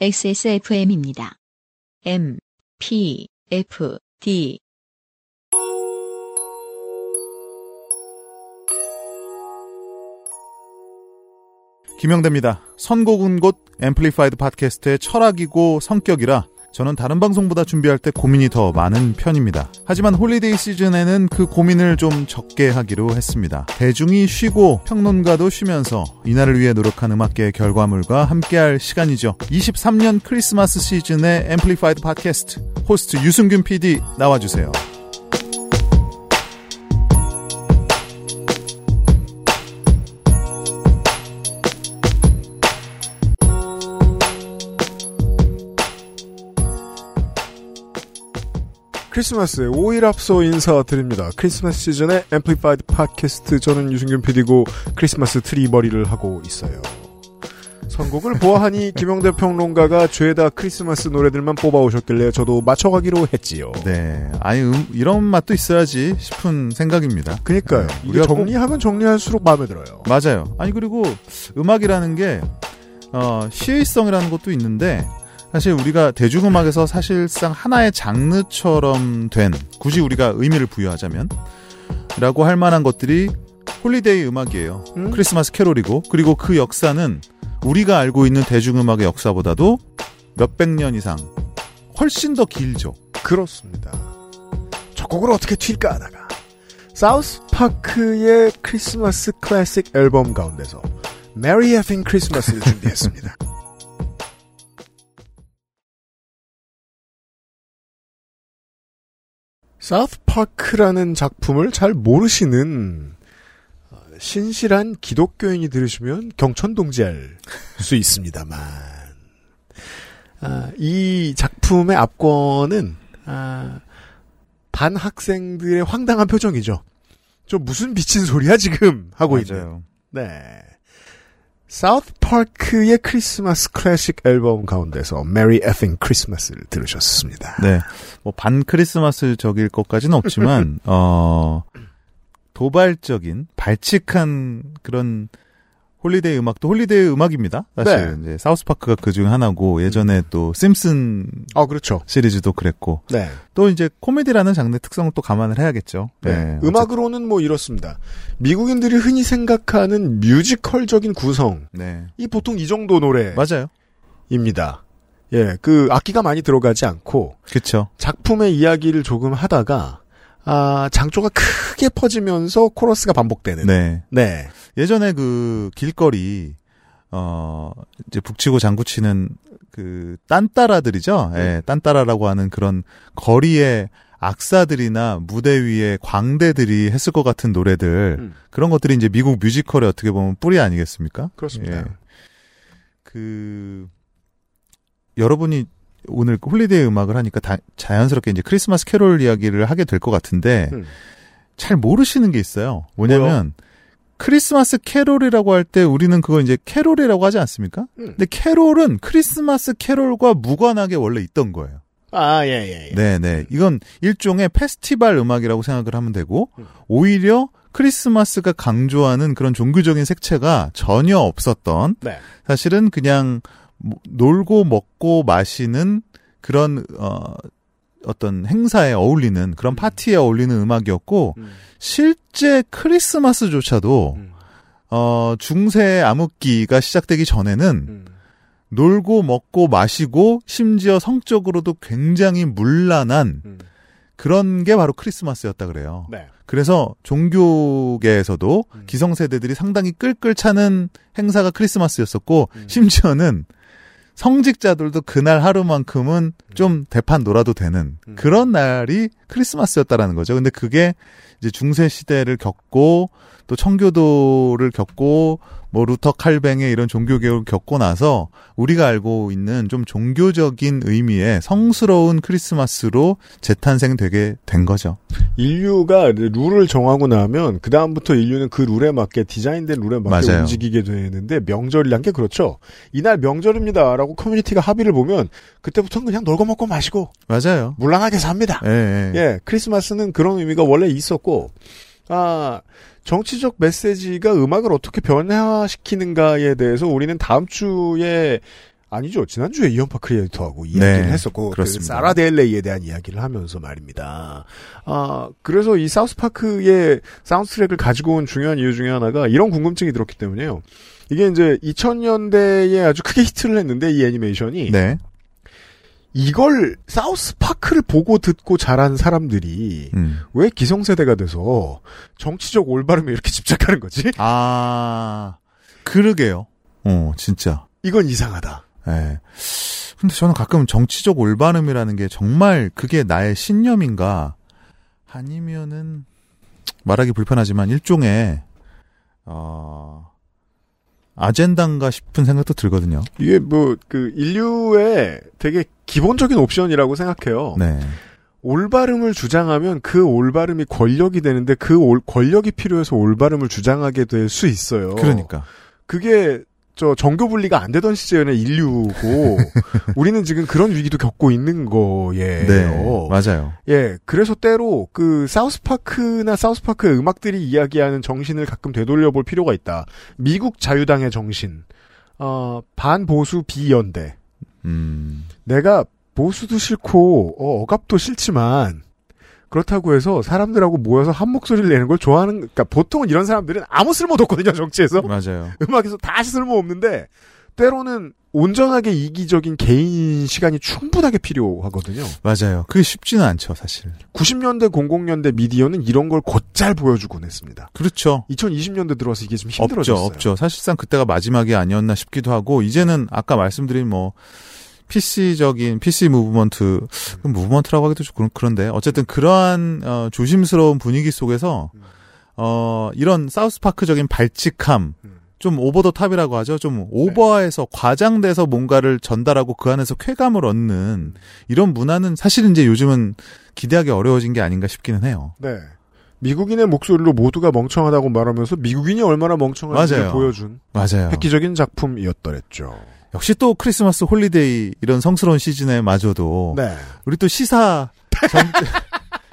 XSFM입니다. M, P, F, D. 김영대입니다. 선곡은 곧 앰플리파이드 팟캐스트의 철학이고 성격이라 저는 다른 방송보다 준비할 때 고민이 더 많은 편입니다. 하지만 holiday 시즌에는 그 고민을 좀 적게 하기로 했습니다. 대중이 쉬고 평론가도 쉬면서 이날을 위해 노력한 음악계의 결과물과 함께할 시간이죠. 23년 크리스마스 시즌의 Amplified 팟캐스트 호스트 유승균 PD 나와주세요. 크리스마스에 5일 앞서 인사드립니다. 크리스마스 시즌의 Amplified 팟캐스트 저는 유승균 PD고 크리스마스 트리 머리를 하고 있어요. 선곡을 보아하니 김영대 평론가가 죄다 크리스마스 노래들만 뽑아오셨길래 저도 맞춰가기로 했지요. 네, 아니 음, 이런 맛도 있어야지 싶은 생각입니다. 그니까요. 네, 이게 정리하면 정리할수록 마음에 들어요. 맞아요. 아니 그리고 음악이라는 게 어, 시의성이라는 것도 있는데 사실 우리가 대중음악에서 사실상 하나의 장르처럼 된 굳이 우리가 의미를 부여하자면 라고 할 만한 것들이 holiday 음악이에요. 음? 크리스마스 캐롤이고 그리고 그 역사는 우리가 알고 있는 대중음악의 역사보다도 몇백 년 이상 훨씬 더 길죠. 그렇습니다. 저 곡을 어떻게 튈까 하다가 South Park의 크리스마스 클래식 앨범 가운데서 Merry Effing Christmas를 준비했습니다. South Park라는 작품을 잘 모르시는 어, 신실한 기독교인이 들으시면 경천동지할 수 있습니다만 아, 이 작품의 압권은 아, 반 학생들의 황당한 표정이죠. 저 무슨 미친 소리야 지금 하고 있는. 맞아요. 네. South Park의 크리스마스 클래식 앨범 가운데서 Merry Effing Christmas를 들으셨습니다. 네. 뭐 반 크리스마스 적일 것까지는 없지만 어 도발적인 발칙한 그런 holiday 음악도 holiday 음악입니다. 사실 이제 South Park가 그 중 하나고 예전에 또 Simpson 아 그렇죠. 시리즈도 그랬고 네. 또 이제 코미디라는 장르의 특성을 또 감안을 해야겠죠. 네. 음악으로는 뭐 이렇습니다. 미국인들이 흔히 생각하는 뮤지컬적인 구성. 네. 이 보통 이 정도 노래입니다. 맞아요. 예, 그 악기가 많이 들어가지 않고 그렇죠. 작품의 이야기를 조금 하다가 아, 장조가 크게 퍼지면서 코러스가 반복되는. 네. 네. 예전에 그 길거리 어 이제 북치고 장구치는 그 딴따라들이죠. 예, 딴따라라고 하는 그런 거리의 악사들이나 무대 위에 광대들이 했을 것 같은 노래들 음. 그런 것들이 이제 미국 뮤지컬의 어떻게 보면 뿌리 아니겠습니까? 그렇습니다. 예. 그 여러분이 오늘 그 holiday 음악을 하니까 다- 자연스럽게 이제 크리스마스 캐롤 이야기를 하게 될 것 같은데 음. 잘 모르시는 게 있어요. 뭐냐면 크리스마스 캐롤이라고 할 때 우리는 그걸 이제 캐롤이라고 하지 않습니까? 음. 근데 캐롤은 크리스마스 캐롤과 무관하게 원래 있던 거예요. 아, 예, 예, 예. 네네. 이건 일종의 페스티벌 음악이라고 생각을 하면 되고, 음. 오히려 크리스마스가 강조하는 그런 종교적인 색채가 전혀 없었던, 네. 사실은 그냥 뭐- 놀고 먹고 마시는 그런, 어, 어떤 행사에 어울리는, 그런 파티에 어울리는 음악이었고, 음. 실제 크리스마스조차도, 음. 어, 중세 암흑기가 시작되기 전에는 음. 놀고 먹고 마시고 심지어 성적으로도 굉장히 문란한 음. 그런 게 바로 크리스마스였다 그래요. 네. 그래서 종교계에서도 음. 기성세대들이 상당히 끌끌 차는 행사가 크리스마스였었고 음. 심지어는 성직자들도 그날 하루만큼은 좀 대판 놀아도 되는 음. 그런 날이 크리스마스였다라는 거죠. 근데 그게 이제 중세 시대를 겪고 또 청교도를 겪고 뭐 루터 칼뱅의 이런 종교 개혁을 겪고 나서 우리가 알고 있는 좀 종교적인 의미의 성스러운 크리스마스로 재탄생되게 된 거죠. 인류가 룰을 정하고 나면 그 다음부터 인류는 그 룰에 맞게 디자인된 룰에 맞게 맞아요. 움직이게 되는데 명절이란 게 그렇죠. 이날 명절입니다라고 커뮤니티가 합의를 보면 그때부터는 그냥 놀고 먹고 마시고 맞아요. 문란하게 삽니다. 예, 예. 예, 크리스마스는 그런 의미가 원래 있었고, 아, 정치적 메시지가 음악을 어떻게 변화시키는가에 대해서 우리는 다음 주에 아니죠. 지난주에 이연파 크리에이터하고 이야기를 네, 했었고 그 그렇습니다. 사라 델레이에 대한 이야기를 하면서 말입니다. 아 그래서 이 사우스파크의 사운드트랙을 가지고 온 중요한 이유 중에 하나가 이런 궁금증이 들었기 때문에요. 이게 이제 2000년대에 아주 크게 히트를 했는데 이 애니메이션이 네. 이걸 사우스 파크를 보고 듣고 자란 사람들이 음. 왜 기성세대가 돼서 정치적 올바름에 이렇게 집착하는 거지? 아, 그러게요. 어, 진짜. 이건 이상하다. 예. 근데 저는 가끔 정치적 올바름이라는 게 정말 그게 나의 신념인가 아니면은 말하기 불편하지만 일종의 어 아젠다인가 싶은 생각도 들거든요. 이게 뭐 그 인류의 되게 기본적인 옵션이라고 생각해요. 네. 올바름을 주장하면 그 올바름이 권력이 되는데 그 올- 권력이 필요해서 올바름을 주장하게 될 수 있어요. 그러니까. 그게 저 정교 분리가 안 되던 시절의 인류고 우리는 지금 그런 위기도 겪고 있는 거예요. 네. 맞아요. 예, 그래서 때로 그 사우스파크나 사우스파크의 음악들이 이야기하는 정신을 가끔 되돌려 볼 필요가 있다. 미국 자유당의 정신, 어, 반보수 비연대. 음. 내가 보수도 싫고 어, 억압도 싫지만 그렇다고 해서 사람들하고 모여서 한 목소리를 내는 걸 좋아하는 그러니까 보통은 이런 사람들은 아무 쓸모도 없거든요 정치에서 맞아요. 음악에서 다시 쓸모 없는데 때로는 온전하게 이기적인 개인 시간이 충분하게 필요하거든요. 맞아요. 그게 쉽지는 않죠, 사실. 90년대 00년대 미디어는 이런 걸 곧잘 보여주곤 했습니다. 그렇죠. 2020년대 들어서 이게 좀 없죠, 힘들어졌어요. 없죠. 사실상 그때가 마지막이 아니었나 싶기도 하고 이제는 아까 말씀드린 뭐 PC적인 PC movement movement라고 하기도 좀 그런- 그런데 어쨌든 그러한 어, 조심스러운 분위기 속에서 어 이런 South Park적인 발칙함 음. 좀 over the top이라고 하죠. 좀 오버해서 과장돼서 뭔가를 전달하고 그 안에서 쾌감을 얻는 이런 문화는 사실 이제 요즘은 기대하기 어려워진 게 아닌가 싶기는 해요. 네. 미국인의 목소리로 모두가 멍청하다고 말하면서 미국인이 얼마나 멍청한지를 맞아요. 보여준 맞아요. 획기적인 작품이었더랬죠. 역시 또 크리스마스 holiday 이런 성스러운 시즌에 마저도 네. 우리 또 시사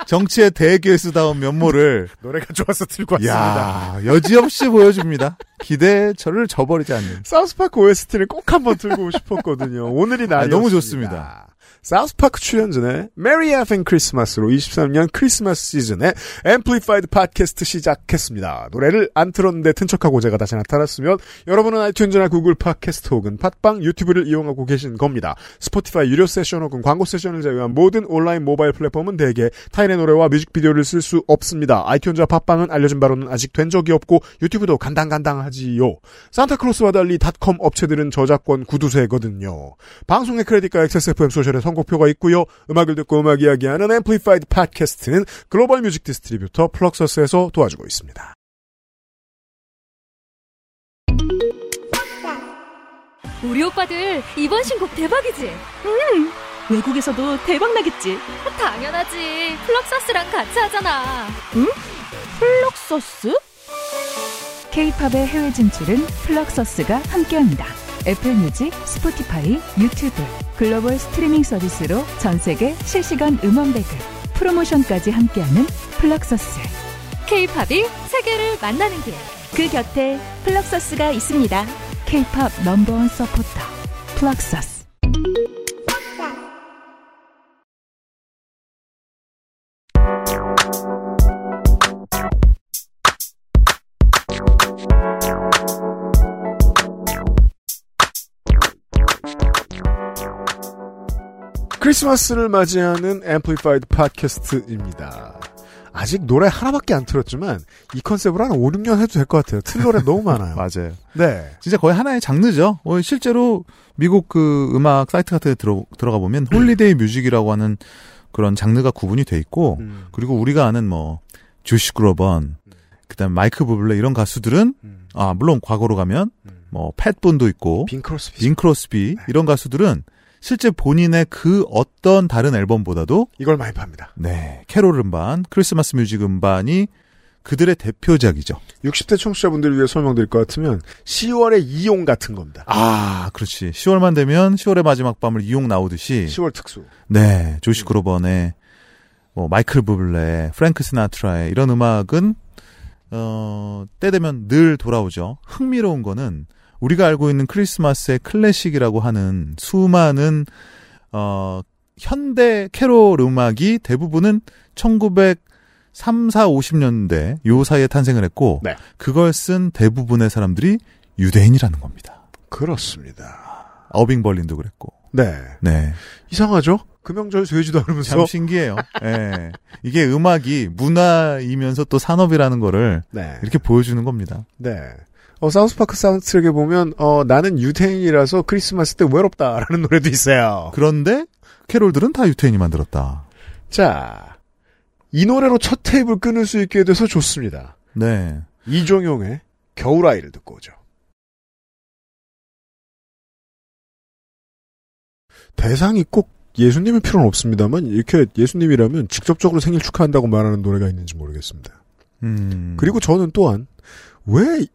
정, 치의 대교수다운 면모를 노래가 좋아서 들고 왔습니다. 야 여지없이 보여줍니다. 기대에 저를 저버리지 않는. South Park OST를 꼭 한번 틀고 싶었거든요. 오늘이 날이 아, 너무 좋습니다. South Park 출연진의 Merry Effing Christmas로 23년 크리스마스 시즌의 Amplified 팟캐스트 시작했습니다. 노래를 안 틀었는데 튼척하고 제가 다시 나타났으면 여러분은 iTunes나 Google 팟캐스트 혹은 팟빵 YouTube를 이용하고 계신 겁니다. Spotify 유료 세션 혹은 광고 세션을 제외한 모든 온라인 모바일 플랫폼은 대개 타인의 노래와 뮤직비디오를 쓸 수 없습니다. iTunes와 팟빵은 알려진 바로는 아직 된 적이 없고 YouTube도 간당간당하지요. 산타클로스와 달리 닷컴 업체들은 저작권 구두쇠거든요. 방송의 크레딧과 XSFM social에 선곡표가 있고요. 음악을 듣고 음악 이야기하는 Amplified 팟캐스트는 global music distributor Fluxus에서 도와주고 있습니다. 우리 오빠들 이번 신곡 대박이지? 외국에서도 대박 나겠지. 당연하지. 플럭서스랑 같이 하잖아. 플럭서스? K-팝의 해외 진출은 플럭서스가 함께합니다. 애플 뮤직, 스포티파이, 유튜브, 글로벌 스트리밍 서비스로 전 세계 실시간 음원 배급, 프로모션까지 함께하는 플럭서스. K-팝이 세계를 만나는 길. 그 곁에 플럭서스가 있습니다. K-팝 넘버원 서포터, 플럭서스. 크리스마스를 맞이하는 앰플리파이드 팟캐스트입니다. 아직 노래 하나밖에 안 틀었지만 이 컨셉을 한 5, 6년 해도 될 것 같아요. 틀 노래 너무 많아요. 맞아요. 네. 진짜 거의 하나의 장르죠. 어, 실제로 미국 그 음악 사이트 같은 데 들어, 들어가 보면 holiday music이라고 하는 그런 장르가 구분이 돼 있고 음, 그리고 우리가 아는 뭐 조시 그로반 그다음 마이클 부블레 이런 가수들은 음, 아 물론 과거로 가면 음. 뭐 팻 분도 있고 빙 크로스비. 빙 크로스비 이런 가수들은 실제 본인의 그 어떤 다른 앨범보다도 이걸 많이 팝니다. 네 캐롤 음반, 크리스마스 뮤직 음반이 그들의 대표작이죠. 60대 청취자분들을 위해 설명드릴 것 같으면 10월의 이용 같은 겁니다. 아 그렇지. 10월만 되면 10월의 마지막 밤을 이용 나오듯이 10월 특수. 네 조시 그로반의 뭐 마이클 부블레, 프랭크 시나트라의 이런 음악은 어, 때 되면 늘 돌아오죠. 흥미로운 거는 우리가 알고 있는 크리스마스의 클래식이라고 하는 수많은 어 현대 캐롤 음악이 대부분은 1903, 4, 50년대 요 사이에 탄생을 했고 네. 그걸 쓴 대부분의 사람들이 유대인이라는 겁니다. 그렇습니다. 어빙 벌린도 그랬고. 네. 네. 이상하죠? 금영절 되지도 않으면서. 참 신기해요. 예. 이게 음악이 문화이면서 또 산업이라는 거를 네. 이렇게 보여주는 겁니다. 네. 어, 사우스파크 사운드트랙에 보면, 어, 나는 유태인이라서 크리스마스 때 외롭다라는 노래도 있어요. 그런데 캐롤들은 다 유태인이 만들었다. 자, 이 노래로 첫 테이블 끊을 수 있게 돼서 좋습니다. 네. 이종용의 겨울아이를 듣고 오죠. 대상이 꼭 예수님일 필요는 없습니다만 이렇게 예수님이라면 직접적으로 생일 축하한다고 말하는 노래가 있는지 모르겠습니다. 음. 그리고 저는 또한 왜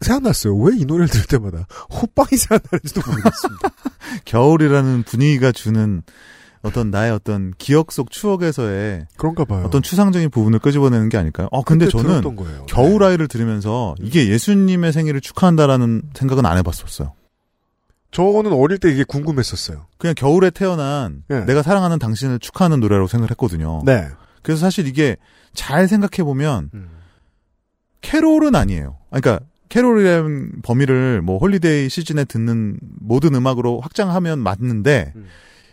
생각났어요. 왜 이 노래를 들을 때마다 호빵이 생각나는지도 모르겠습니다. 겨울이라는 분위기가 주는 어떤 나의 어떤 기억 속 추억에서의 그런가 봐요. 어떤 추상적인 부분을 끄집어내는 게 아닐까요? 어, 근데 저는. 겨울 네. 아이를 들으면서 이게 예수님의 생일을 축하한다라는 생각은 안 해봤었어요. 저는 어릴 때 이게 궁금했었어요. 그냥 겨울에 태어난 네. 내가 사랑하는 당신을 축하하는 노래라고 생각했거든요. 네. 그래서 사실 이게 잘 생각해 보면 음. 캐롤은 아니에요. 아니, 그러니까 캐롤이라는 범위를 뭐 holiday 시즌에 듣는 모든 음악으로 확장하면 맞는데 음.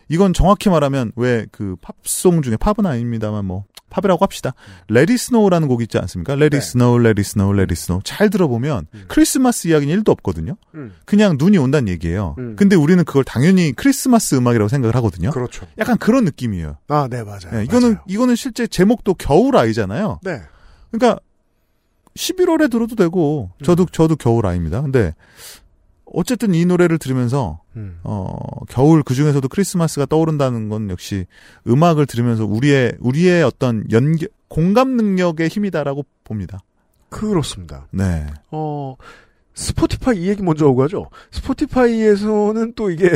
이건 정확히 말하면 왜 그 팝송 중에 팝은 아닙니다만 뭐 팝이라고 합시다. Let It Snow라는 곡 있지 않습니까? Let It 네. Snow, Let It Snow, Let It Snow. 잘 들어보면 음. 크리스마스 이야기는 1도 없거든요. 음. 그냥 눈이 온다는 얘기예요. 음. 근데 우리는 그걸 당연히 크리스마스 음악이라고 생각을 하거든요. 그렇죠. 약간 그런 느낌이에요. 아, 네, 맞아요. 네, 이거는 맞아요. 이거는 실제 제목도 겨울 아이잖아요. 네. 그러니까 11월에 들어도 되고 저도 저도 겨울 아이입니다. 근데 어쨌든 이 노래를 들으면서 음. 어 겨울 그 중에서도 크리스마스가 떠오른다는 건 역시 음악을 들으면서 우리의 우리의 어떤 연결 공감 능력의 힘이다라고 봅니다. 그렇습니다. 네. 어, 스포티파이 이 얘기 먼저 하고 가죠. 스포티파이에서는 또 이게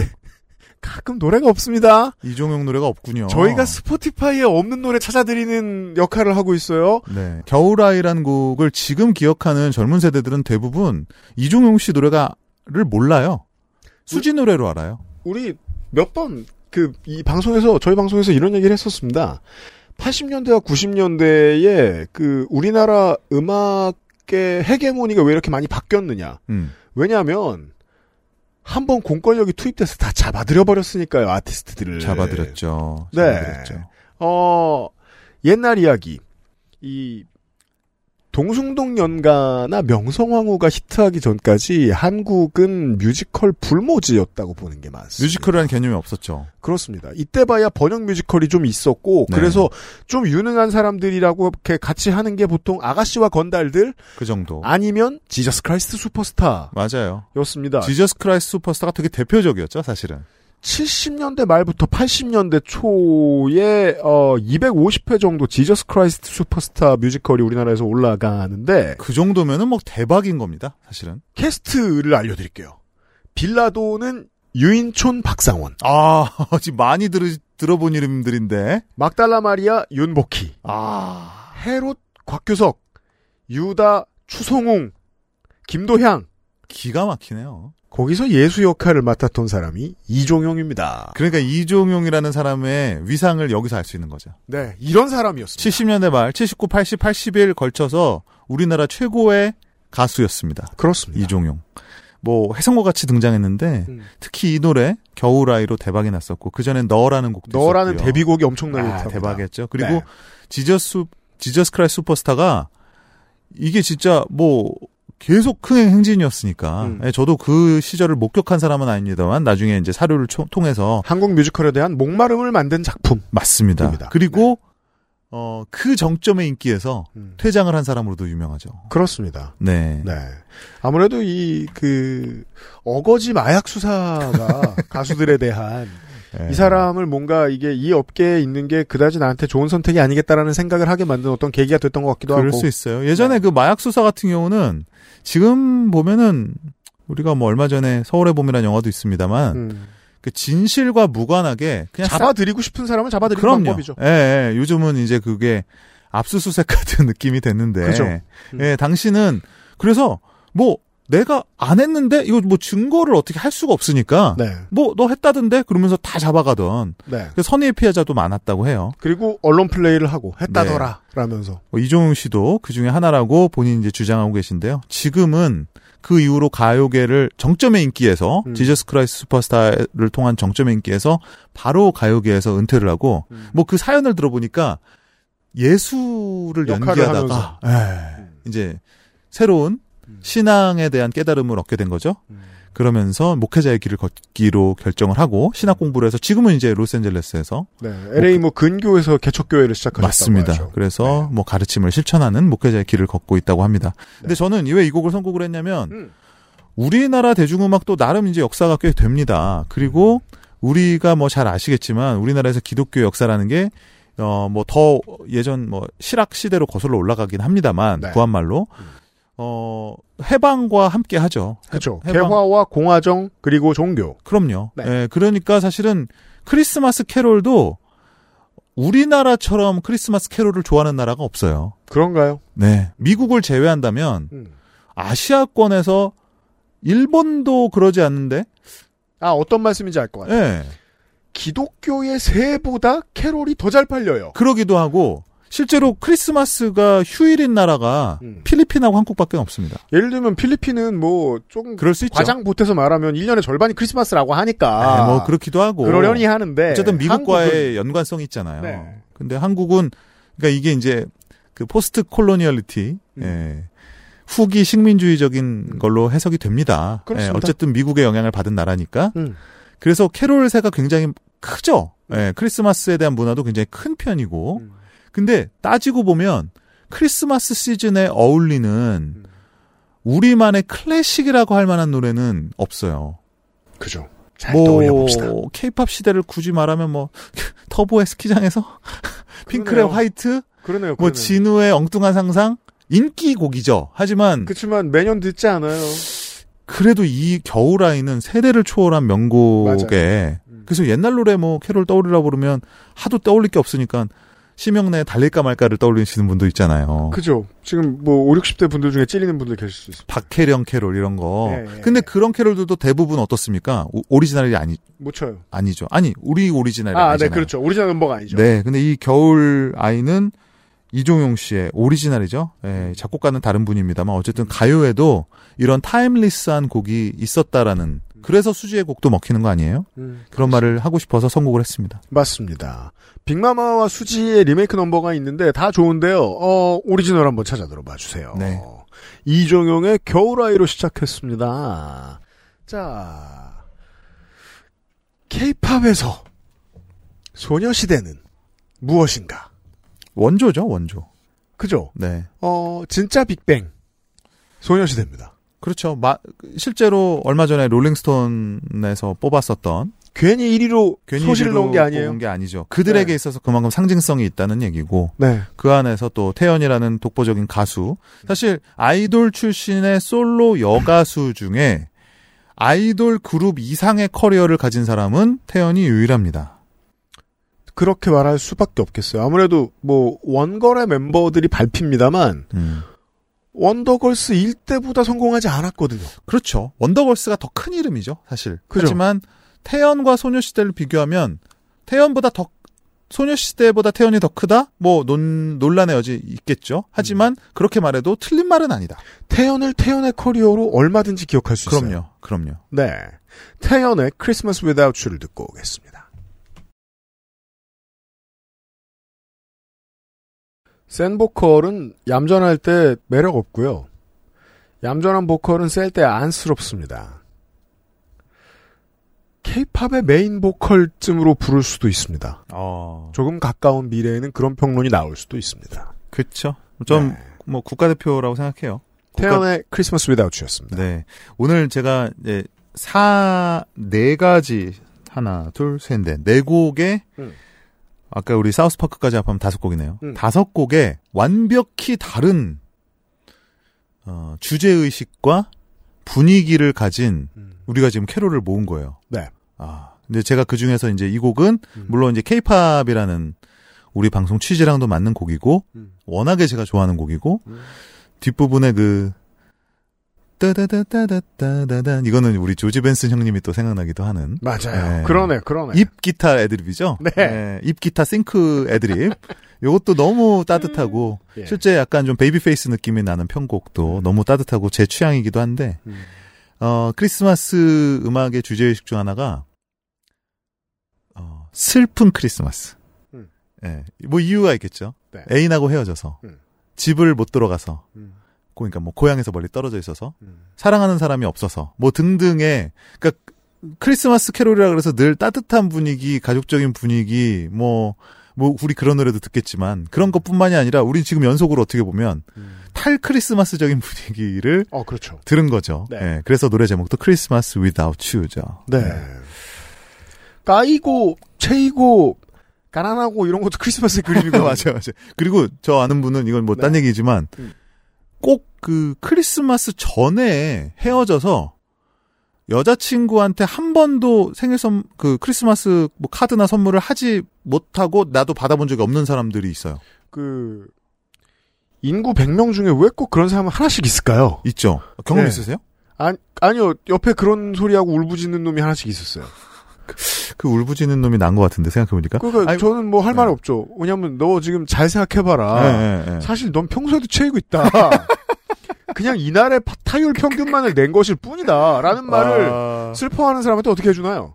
가끔 노래가 없습니다. 이종용 노래가 없군요. 저희가 스포티파이에 없는 노래 찾아드리는 역할을 하고 있어요. 네. 겨울아이라는 곡을 지금 기억하는 젊은 세대들은 대부분 이종용 씨 노래가를 몰라요. 수지 노래로 알아요. 우리 몇 번 그 이 방송에서 저희 방송에서 이런 얘기를 했었습니다. 80년대와 90년대에 그 우리나라 음악의 헤게모니가 왜 이렇게 많이 바뀌었느냐? 음. 왜냐하면 한 번 공권력이 투입돼서 다 잡아들여 버렸으니까요 아티스트들을 잡아들였죠. 네. 잡아들였죠. 어 옛날 이야기 이 동숭동 연가나 명성황후가 히트하기 전까지 한국은 뮤지컬 불모지였다고 보는 게 맞습니다. 뮤지컬이라는 개념이 없었죠. 그렇습니다. 이때 봐야 번역 뮤지컬이 좀 있었고 네. 그래서 좀 유능한 사람들이라고 이렇게 같이 하는 게 보통 아가씨와 건달들 그 정도. 아니면 Jesus Christ Superstar였습니다. 맞아요. 지저스 크라이스 슈퍼스타가 되게 대표적이었죠, 사실은. 70년대 말부터 80년대 초에 어 250회 정도 Jesus Christ Superstar 뮤지컬이 우리나라에서 올라가는데 그 정도면은 뭐 대박인 겁니다, 사실은. 캐스트를 알려 드릴게요. 빌라도는 유인촌 박상원, 아, 지금 많이 들, 들어본 이름들인데. 막달라 마리아 윤복희, 아. 헤롯 곽규석, 유다 추송웅, 김도향 기가 막히네요. 거기서 예수 역할을 맡았던 사람이 이종용입니다. 그러니까 이종용이라는 사람의 위상을 여기서 알 수 있는 거죠. 네, 이런 사람이었습니다. 70년대 말, 79, 80, 81 걸쳐서 우리나라 최고의 가수였습니다. 그렇습니다. 이종용. 뭐 해성과 같이 등장했는데 음. 특히 이 노래 겨울아이로 대박이 났었고 그 전에 너라는 곡도 너라는 있었고요. 데뷔곡이 엄청나게 아. 대박이었죠. 그리고 네. 지저스 지저스 크라이 슈퍼스타가 이게 진짜 뭐 계속 흥행 행진이었으니까 음. 예, 저도 그 시절을 목격한 사람은 아닙니다만 나중에 이제 사료를 초- 통해서 한국 뮤지컬에 대한 목마름을 만든 작품. 맞습니다. 입니다. 그리고 어, 그 정점의 인기에서 음. 퇴장을 한 사람으로도 유명하죠. 그렇습니다. 네. 네. 아무래도 이, 그, 어거지 마약 수사가 가수들에 대한 예. 이 사람을 뭔가 이게 이 업계에 있는 게 그다지 나한테 좋은 선택이 아니겠다라는 생각을 하게 만든 어떤 계기가 됐던 것 같기도 그럴 하고. 수 있어요. 예전에 네. 그 마약 수사 같은 경우는 지금 보면은 우리가 뭐 얼마 전에 서울의 봄이라는 영화도 있습니다만 음. 그 진실과 무관하게 그냥 잡아들이고 싶은 사람은 잡아들이는 그럼요. 방법이죠. 예, 예. 요즘은 이제 그게 압수수색 같은 느낌이 됐는데. 그죠. 음. 예, 당신은 그래서 뭐 내가 안 했는데 이거 뭐 증거를 어떻게 할 수가 없으니까 네. 뭐너 했다던데 그러면서 다 잡아가던 네. 그 선의의 피해자도 많았다고 해요. 그리고 언론 플레이를 하고 네. 했다더라 라면서 뭐 이종용 씨도 그 중에 하나라고 본인이 이제 주장하고 계신데요. 지금은 그 이후로 가요계를 정점의 인기에서 음. Jesus Christ Superstar를 통한 정점의 인기에서 바로 가요계에서 은퇴를 하고 음. 뭐그 사연을 들어보니까 예술을 역할을 연기하다가 에, 이제 새로운 신앙에 대한 깨달음을 얻게 된 거죠. 음. 그러면서 목회자의 길을 걷기로 결정을 하고 신학 공부를 해서 지금은 이제 로스앤젤레스에서 네. LA 뭐 근교에서 개척교회를 시작하셨다고 맞습니다. 하죠. 그래서 네. 뭐 가르침을 실천하는 목회자의 길을 걷고 있다고 합니다. 근데 저는 왜 이 곡을 선곡을 했냐면 음. 우리나라 대중음악도 나름 이제 역사가 꽤 됩니다. 그리고 우리가 뭐 잘 아시겠지만 우리나라에서 기독교 역사라는 게 어 뭐 더 예전 뭐 실학 시대로 거슬러 올라가긴 합니다만 네. 구한말로 어 해방과 함께 하죠. 그렇죠. 해방- 개화와 공화정 그리고 종교. 그럼요. 네. 예, 그러니까 사실은 크리스마스 캐롤도 우리나라처럼 크리스마스 캐롤을 좋아하는 나라가 없어요. 그런가요? 네. 미국을 제외한다면 음. 아시아권에서 일본도 그러지 않는데, 아 어떤 말씀인지 알 것 같아요. 예. 기독교의 새해보다 캐롤이 더 잘 팔려요. 그러기도 하고, 실제로 크리스마스가 휴일인 나라가 음. 필리핀하고 한국밖에 없습니다. 예를 들면 필리핀은 뭐 조금 그럴 수 있죠. 과장 보태서 말하면 1년의 절반이 크리스마스라고 하니까 네, 뭐 그렇기도 하고. 그러려니 하는데 어쨌든 미국과의 한국은 연관성이 있잖아요. 네. 근데 한국은 그러니까 이게 이제 그 postcoloniality 음. 예. 후기 식민주의적인 걸로 해석이 됩니다. 예, 어쨌든 미국의 영향을 받은 나라니까. 음. 그래서 캐롤세가 굉장히 크죠. 예, 크리스마스에 대한 문화도 굉장히 큰 편이고. 음. 근데 따지고 보면 크리스마스 시즌에 어울리는 음. 우리만의 클래식이라고 할 만한 노래는 없어요. 그죠. 잘 떠올려 봅시다. 뭐 케이팝 시대를 굳이 말하면 뭐 터보의 스키장에서 핑클의. 화이트, 그러네요. 뭐 그러네요. 진우의 엉뚱한 상상 인기 곡이죠. 하지만 그렇지만 매년 듣지 않아요. 그래도 이 겨울 아이는 세대를 초월한 명곡에 음. 그래서 옛날 노래 뭐 캐롤 떠올리라 그러면 하도 떠올릴 게 없으니까 심형래 달릴까 말까를 떠올리시는 분도 있잖아요. 그죠. 지금 뭐 5, 60대 분들 중에 찔리는 분들 계실 수 있습니다. 심형래 캐롤 이런 거. 예, 예. 근데 그런 캐롤들도 대부분 어떻습니까? 오- 오리지널이 아니 못 쳐요. 아니죠. 아니 우리 오리지널이 아, 아니잖아요. 네, 그렇죠. 오리지널 넘버가 아니죠. 네, 근데 이 겨울 아이는 이종용 씨의 오리지널이죠. 예, 작곡가는 다른 분입니다만 어쨌든 가요에도 이런 timeless한 곡이 있었다라는 그래서 수지의 곡도 먹히는 거 아니에요? 음, 그런 말을 하고 싶어서 선곡을 했습니다. 맞습니다. 빅마마와 수지의 리메이크 넘버가 있는데 다 좋은데요. 어, 오리지널 한번 찾아 들어봐 주세요. 네. 이종용의 겨울아이로 시작했습니다. 자, 케이팝에서 소녀시대는 무엇인가? 원조죠, 원조. 그죠? 네. 어, 진짜 빅뱅. 소녀시대입니다. 그렇죠. 마- 실제로 얼마 전에 롤링스톤에서 뽑았었던 괜히 1위로 괜히 소실을 넣은 게 아니에요. 게 아니죠. 그들에게 네. 있어서 그만큼 상징성이 있다는 얘기고 네. 그 안에서 또 태연이라는 독보적인 가수. 사실 아이돌 출신의 솔로 여가수 중에 아이돌 그룹 이상의 커리어를 가진 사람은 태연이 유일합니다. 그렇게 말할 수밖에 없겠어요. 아무래도 뭐 원걸의 멤버들이 밟힙니다만 음. 원더걸스 일 때보다 성공하지 않았거든요. 그렇죠. 원더걸스가 더 큰 이름이죠, 사실. 그죠. 하지만 태연과 소녀시대를 비교하면 태연보다 더 소녀시대보다 태연이 더 크다? 뭐 논, 논란의 여지 있겠죠. 하지만 그렇게 말해도 틀린 말은 아니다. 태연을 태연의 커리어로 얼마든지 기억할 수 있어요. 그럼요. 그럼요. 네. 태연의 Christmas Without You를 듣고 오겠습니다. 센 보컬은 얌전할 때 매력 없고요. 얌전한 보컬은 셀 때 안쓰럽습니다. 케이팝의 메인 보컬쯤으로 부를 수도 있습니다. 어. 조금 가까운 미래에는 그런 평론이 나올 수도 있습니다. 그렇죠. 좀 네. 뭐 국가대표라고 생각해요. 태연의 크리스마스 You였습니다. 네. 오늘 제가 이제 사, 네 가지, 하나, 둘, 셋, 넷, 네 곡의, 음. 아까 우리 사우스파크까지 합하면 다섯 곡이네요. 음. 다섯 곡의 완벽히 다른, 어, 주제 의식과 분위기를 가진 음. 우리가 지금 캐롤을 모은 거예요. 네. 아. 근데 제가 그 중에서 이제 이 곡은, 음. 물론 이제 케이팝이라는 우리 방송 취지랑도 맞는 곡이고, 음. 워낙에 제가 좋아하는 곡이고, 음. 뒷부분에 그 따다다다다다단 이거는 우리 조지 벤슨 형님이 또 생각나기도 하는 맞아요. 네. 그러네, 그러네. 입 기타 애드립이죠. 네. 입 기타 싱크 애드립. 요것도 너무 따뜻하고 예. 실제 약간 좀 베이비 페이스 느낌이 나는 편곡도 너무 따뜻하고 제 취향이기도 한데 음. 어 크리스마스 음악의 주제 의식 중 하나가 어 슬픈 크리스마스. 음. 예. 뭐 이유가 있겠죠. 네. 애인하고 헤어져서 음. 집을 못 들어가서 음. 그러니까 뭐 고향에서 멀리 떨어져 있어서 음. 사랑하는 사람이 없어서 뭐 등등의 그러니까 크리스마스 캐롤이라 그래서 늘 따뜻한 분위기, 가족적인 분위기 뭐 뭐 우리 그런 노래도 듣겠지만 그런 것 뿐만이 아니라 우린 지금 연속으로 어떻게 보면 음. 탈 크리스마스적인 분위기를 어, 그렇죠. 들은 거죠. 네. 예, 그래서 노래 제목도 크리스마스 without you죠. 네. 까이고, 채이고, 가난하고 이런 것도 크리스마스 그림이고. 맞아요, 맞아요. 그리고 저 아는 분은 이건 뭐딴 네. 얘기지만 음. 꼭 그 크리스마스 전에 헤어져서 여자친구한테 한 번도 생일 선, 그 크리스마스 뭐 카드나 선물을 하지 못하고 나도 받아본 적이 없는 사람들이 있어요. 그, 인구 100명 중에 왜 꼭 그런 사람은 하나씩 있을까요? 있죠. 경험 네. 있으세요? 아, 아니요, 옆에 그런 소리하고 울부짖는 놈이 하나씩 있었어요. 그 울부짖는 놈이 난 것 같은데 생각해보니까. 그러니까 아니, 저는 뭐 할 말이 네. 없죠. 왜냐면 너 지금 잘 생각해봐라. 예, 예, 예. 사실 넌 평소에도 채이고 있다. 그냥 이날의 파- 타율 평균만을 낸 것일 뿐이다. 라는 말을 아, 슬퍼하는 사람한테 어떻게 해주나요?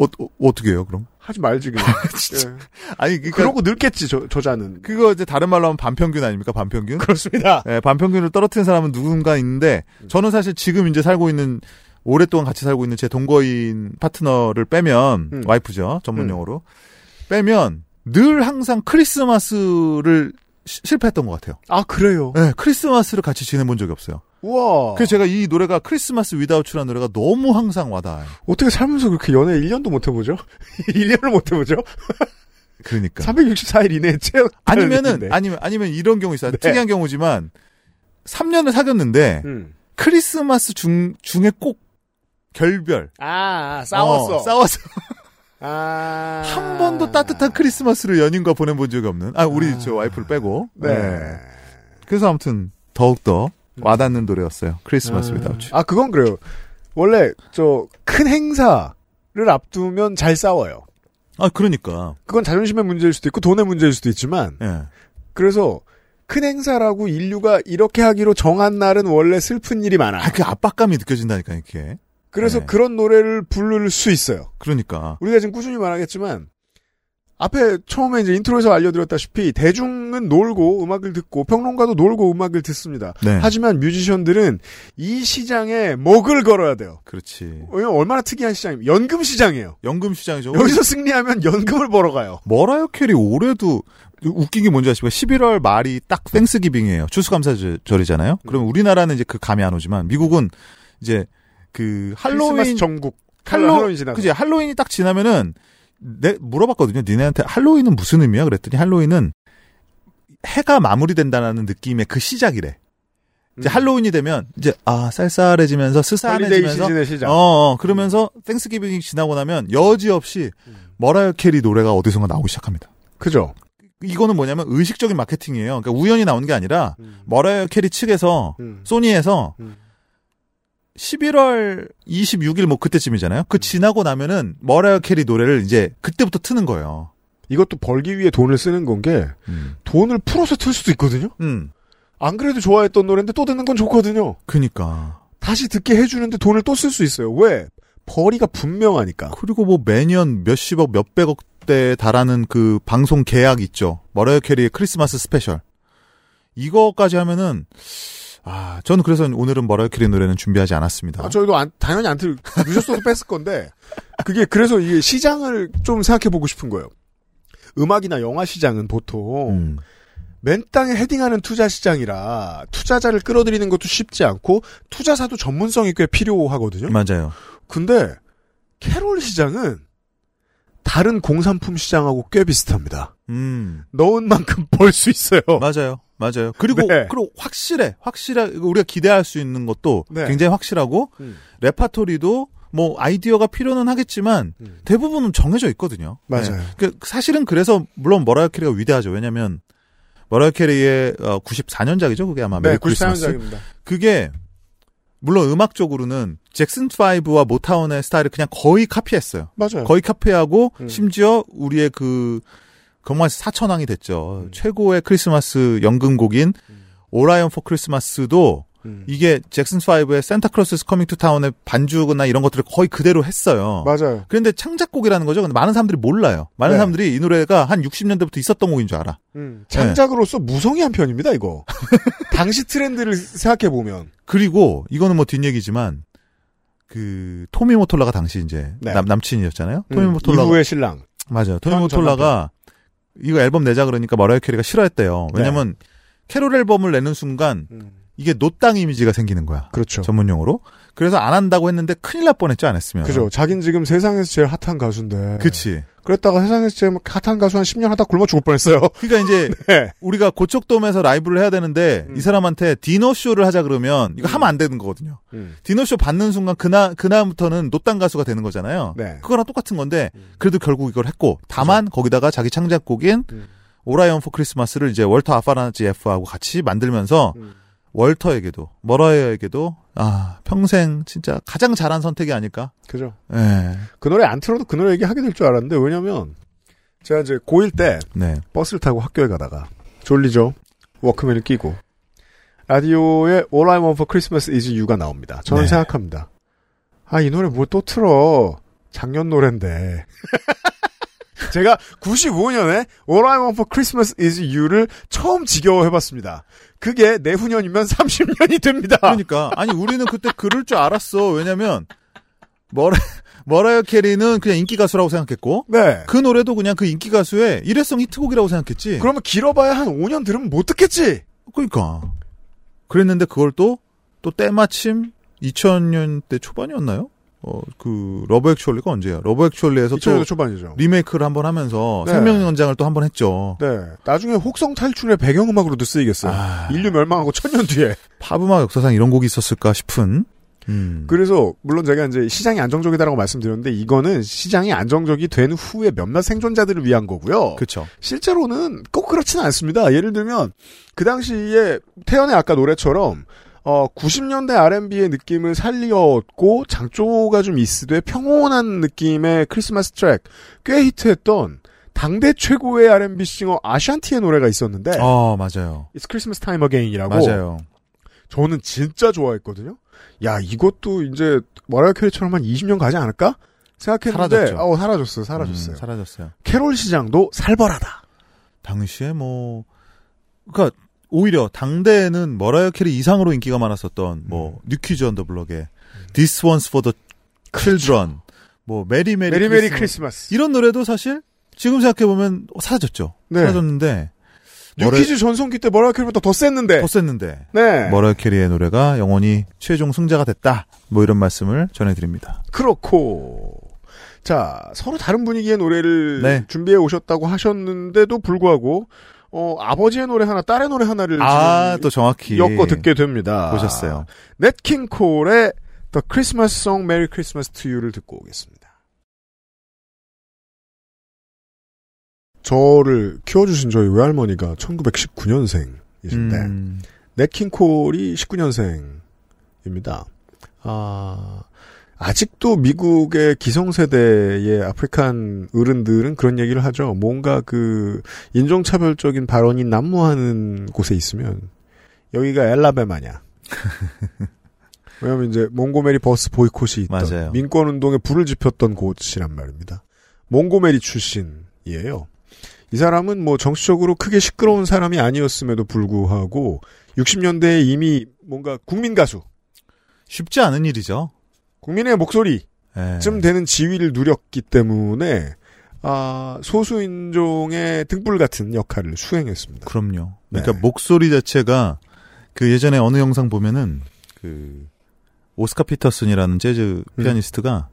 어, 어, 어 떻게 해요, 그럼? 하지 말지, 그냥. 예. 아니, 그러니까 그러고 늙겠지, 저, 저자는. 그거 이제 다른 말로 하면 반평균 아닙니까? 반평균? 그렇습니다. 예, 반평균을 떨어뜨린 사람은 누군가 있는데 저는 사실 지금 이제 살고 있는 오랫동안 같이 살고 있는 제 동거인 파트너를 빼면 음. 와이프죠 전문 용어로 빼면 늘 항상 크리스마스를 시- 실패했던 것 같아요. 아, 그래요? 예, 크리스마스를 같이 지내본 적이 없어요. 우와. 그래서 제가 이 노래가 크리스마스 위다우츠라는 노래가 너무 항상 와닿아요. 어떻게 살면서 그렇게 연애 1년도 못 해보죠? 1년을 못 해보죠? 그러니까 364일 이내에 채웠 아니면은 아니면 아니면 이런 경우 있어요. 네. 특이한 경우지만 3년을 사귀었는데 음. 크리스마스 중 중에 꼭 결별 아, 어, 싸웠어. 아. 한 번도 따뜻한 크리스마스를 연인과 보내본 적이 없는. 아, 우리 아. 저 와이프를 빼고. 네. 그래서 아무튼 더욱더 와닿는 노래였어요. 크리스마스 위다우츠. 아, 그건 그래요. 원래, 저, 큰 행사를 앞두면 잘 싸워요. 아, 그러니까. 그건 자존심의 문제일 수도 있고, 돈의 문제일 수도 있지만, 예. 그래서, 큰 행사라고 인류가 이렇게 하기로 정한 날은 원래 슬픈 일이 많아. 아, 그 압박감이 느껴진다니까, 이렇게. 그래서 네. 그런 노래를 부를 수 있어요. 그러니까. 우리가 지금 꾸준히 말하겠지만, 앞에 처음에 이제 intro에서 알려드렸다시피, 대중은 놀고 음악을 듣고, 평론가도 놀고 음악을 듣습니다. 네. 하지만 뮤지션들은 이 시장에 목을 걸어야 돼요. 그렇지. 왜냐면 얼마나 특이한 시장이면 연금 시장이에요. 연금 시장이죠. 여기서 승리하면 연금을 벌어가요. 머라이어 캐리 올해도 웃긴 게 뭔지 아십니까? 11월 말이 딱 Thanksgiving이에요. 추수감사절이잖아요. 그럼 우리나라는 이제 그 감이 안 오지만 미국은 이제 그 할로윈 전국 할로, 할로윈 지나. 그지 할로윈이 딱 지나면은 내 물어봤거든요. 니네한테 할로윈은 무슨 의미야? 그랬더니 할로윈은 해가 마무리된다는 느낌의 그 시작이래. 이제 할로윈이 되면 이제 아 쌀쌀해지면서 스산해지면서 시즌의 시작. 어, 어 그러면서 Thanksgiving이 지나고 나면 여지없이 머라이어 캐리 노래가 어디선가 나오기 시작합니다. 그죠? 이거는 뭐냐면 의식적인 마케팅이에요. 그러니까 우연히 나온 게 아니라 음. 머라이어 캐리 측에서 음. 소니에서 음. 11월 26일 뭐 그때쯤이잖아요. 그 지나고 나면은 머라이어 캐리 노래를 이제 그때부터 트는 거예요. 이것도 벌기 위해 돈을 쓰는 건게 음. 돈을 풀어서 틀 수도 있거든요. 음. 안 그래도 좋아했던 노래인데 또 듣는 건 좋거든요. 그니까. 다시 듣게 해주는데 돈을 또 쓸 수 있어요. 왜? 벌이가 분명하니까. 그리고 뭐 매년 몇십억, 몇백억 대에 달하는 그 방송 계약 있죠. 머라이어 캐리의 Christmas Special. 이거까지 하면은 아, 저는 그래서 오늘은 머라이어 캐리 노래는 준비하지 않았습니다. 아, 저희도 안- 당연히 안 틀, 늦었어도 뺐을 건데, 그게, 그래서 이게 시장을 좀 생각해 보고 싶은 거예요. 음악이나 영화 시장은 보통, 음. 맨 땅에 헤딩하는 투자 시장이라, 투자자를 끌어들이는 것도 쉽지 않고, 투자사도 전문성이 꽤 필요하거든요? 맞아요. 근데, 캐롤 시장은, 다른 공산품 시장하고 꽤 비슷합니다. 음. 넣은 만큼 벌 수 있어요. 맞아요. 맞아요. 그리고 네. 그리고 확실해. 확실해. 우리가 기대할 수 있는 것도 네. 굉장히 확실하고 음. 레파토리도 뭐 아이디어가 필요는 하겠지만 음. 대부분은 정해져 있거든요. 맞아요. 네. 그 사실은 그래서 물론 머라이어 캐리가 위대하죠. 왜냐면 머라이어 캐리의 어, 94년작이죠. 그게 아마 네, Merry Christmas. 94년작입니다. 그게 물론 음악적으로는 잭슨 5와 모타운의 스타일을 그냥 거의 카피했어요. 맞아요. 거의 카피하고 음. 심지어 우리의 그 정말 사천왕이 됐죠. 음. 최고의 크리스마스 연금곡인 All I Want for Christmas도 음. 이게 잭슨 5의 Santa Claus Coming to Town의 반주나 이런 것들을 거의 그대로 했어요. 맞아요. 그런데 창작곡이라는 거죠. 근데 많은 사람들이 몰라요. 많은 네. 사람들이 이 노래가 한 60년대부터 있었던 곡인 줄 알아. 음, 창작으로서 무성의한 편입니다, 이거. 당시 트렌드를 생각해 보면. 그리고 이거는 뭐 뒷얘기지만 그 토미 모톨라가 당시 이제 네. 남, 남친이었잖아요. 토미 음, 모톨라가 이후의 신랑. 맞아요. 토미 현 모톨라가 이거 앨범 내자 그러니까 머라이어 캐리가 싫어했대요. 네. 왜냐면 캐롤 앨범을 내는 순간 음, 이게 노땅 이미지가 생기는 거야. 그렇죠. 전문 용어로. 그래서 안 한다고 했는데 큰일 날 뻔했죠, 안 했으면. 그죠. 자긴 지금 세상에서 제일 핫한 가수인데. 그치. 그랬다가 세상에서 제일 핫한 가수 한 10년 하다 굶어 죽을 뻔했어요. 그러니까 이제 네. 우리가 고척돔에서 라이브를 해야 되는데 음. 이 사람한테 디너 쇼를 하자 그러면 이거 하면 안 되는 거거든요. 음, 디너 쇼 받는 순간 그나 그다음부터는 노땅 가수가 되는 거잖아요. 네. 그거랑 똑같은 건데 음. 그래도 결국 이걸 했고 다만 거기다가 자기 창작곡인 음. All I Want for Christmas를 이제 월터 아파나시에프하고 같이 만들면서 음. 월터에게도 머라이어에게도 아 평생 진짜 가장 잘한 선택이 아닐까? 그죠. 예. 그 노래 안 틀어도 그 노래 얘기하게 될 줄 알았는데, 왜냐면, 제가 이제 고1 때 네. 버스를 타고 학교에 가다가, 졸리죠? 워크맨을 끼고, 라디오에 All I Want for Christmas is You가 나옵니다. 저는 네. 생각합니다. 아, 이 노래 뭘또 틀어. 작년 노래인데. 제가 95년에 All I Want for Christmas is You를 처음 지겨워해봤습니다. 그게 내후년이면 30년이 됩니다. 그러니까 아니 우리는 그때 그럴 줄 알았어. 왜냐면 머라 머라이어 캐리는 그냥 인기 가수라고 생각했고 네. 그 노래도 그냥 그 인기 가수의 일회성 히트곡이라고 생각했지. 그러면 길어봐야 한 5년 들으면 못 듣겠지? 그러니까 그랬는데 그걸 또 또 때마침 2000년대 초반이었나요? 어 그 Love Actually가 언제야? Love Actually에서 2000년대 또 초반이죠. 리메이크를 한번 하면서 네. 생명 연장을 또 한 번 했죠. 네. 나중에 혹성 탈출의 배경음악으로도 쓰이겠어요. 아, 인류 멸망하고 천년 뒤에. 팝음악 역사상 이런 곡이 있었을까 싶은. 음. 그래서 물론 제가 이제 시장이 안정적이다라고 말씀드렸는데 이거는 시장이 안정적이 된 후에 몇몇 생존자들을 위한 거고요. 그쵸. 실제로는 꼭 그렇지는 않습니다. 예를 들면 그 당시에 태연의 아까 노래처럼 어 90년대 R&B의 느낌을 살려왔고 장조가 좀 있으되 평온한 느낌의 크리스마스 트랙 꽤 히트했던 당대 최고의 R&B 싱어 아샨티의 노래가 있었는데 어 맞아요. It's Christmas Time Again이라고 맞아요. 저는 진짜 좋아했거든요. 야 이것도 이제 머라이어 캐리처럼 한 20년 가지 않을까 생각했는데 사라졌죠. 어 사라졌어요. 사라졌어요. 음, 사라졌어요. 캐롤 시장도 살벌하다. 당시에 뭐 그러니까 오히려 당대에는 머라이어 캐리 이상으로 인기가 많았었던 뭐 New Kids on the Block의 This One's for the Children 뭐 Merry Merry Merry Merry Christmas. Christmas. 이런 노래도 사실 지금 생각해 보면 사라졌죠. 네. 사라졌는데 New Kids 전성기 때 머라이어 캐리보다 더 셌는데. 더 셌는데 네. 머라이어 캐리의 노래가 영원히 최종 승자가 됐다. 뭐 이런 말씀을 전해드립니다. 그렇고. 자, 서로 다른 분위기의 노래를 네. 준비해 오셨다고 하셨는데도 불구하고, 어, 아버지의 노래 하나, 딸의 노래 하나를 아 또 정확히 엮어 듣게 됩니다. 보셨어요. 냇 킹 콜의 The Christmas Song Merry Christmas to You를 듣고 오겠습니다. 저를 키워주신 저희 외할머니가 1919년생이신데, 음, 넷킹 콜이 19년생입니다. 아, 아직도 미국의 기성세대의 African 어른들은 그런 얘기를 하죠. 뭔가 그 인종차별적인 발언이 난무하는 곳에 있으면 여기가 앨라배마냐. 왜냐면 이제 몽고메리 버스 보이콧이 있던 맞아요. 민권운동에 불을 지폈던 곳이란 말입니다. 몽고메리 출신이에요. 이 사람은 뭐 정치적으로 크게 시끄러운 사람이 아니었음에도 불구하고 60년대에 이미 뭔가 국민 가수, 쉽지 않은 일이죠. 국민의 목소리 예. 쯤 되는 지위를 누렸기 때문에 아, 소수인종의 등불 같은 역할을 수행했습니다. 그럼요. 그러니까 네. 목소리 자체가 그 예전에 어느 영상 보면은 그 오스카 피터슨이라는 재즈 음. 피아니스트가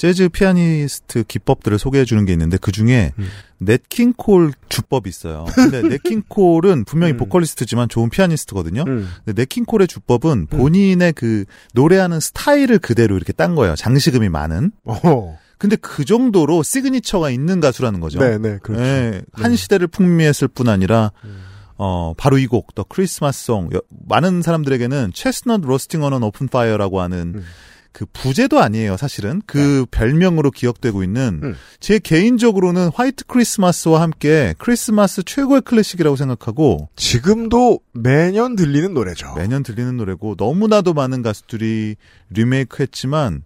재즈 피아니스트 기법들을 소개해 주는 게 있는데 그 중에 음. 냇 킹 콜 주법이 있어요. 근데 냇 킹 콜은 분명히 음. 보컬리스트지만 좋은 피아니스트거든요. 음. 근데 냇 킹 콜의 주법은 본인의 그 노래하는 스타일을 그대로 이렇게 딴 거예요. 장식음이 많은. 어허. 근데 그 정도로 signature가 있는 가수라는 거죠. 네, 네, 그렇죠. 예, 한 시대를 풍미했을 뿐 아니라 음. 어, 바로 이 곡, The Christmas Song. 여- 많은 사람들에게는 Chestnuts roasting on an open fire라고 하는 음. 그 부제도 아니에요, 사실은. 그 별명으로 기억되고 있는 음. 제 개인적으로는 White Christmas와 함께 크리스마스 최고의 클래식이라고 생각하고 지금도 매년 들리는 노래죠. 매년 들리는 노래고 너무나도 많은 가수들이 리메이크 했지만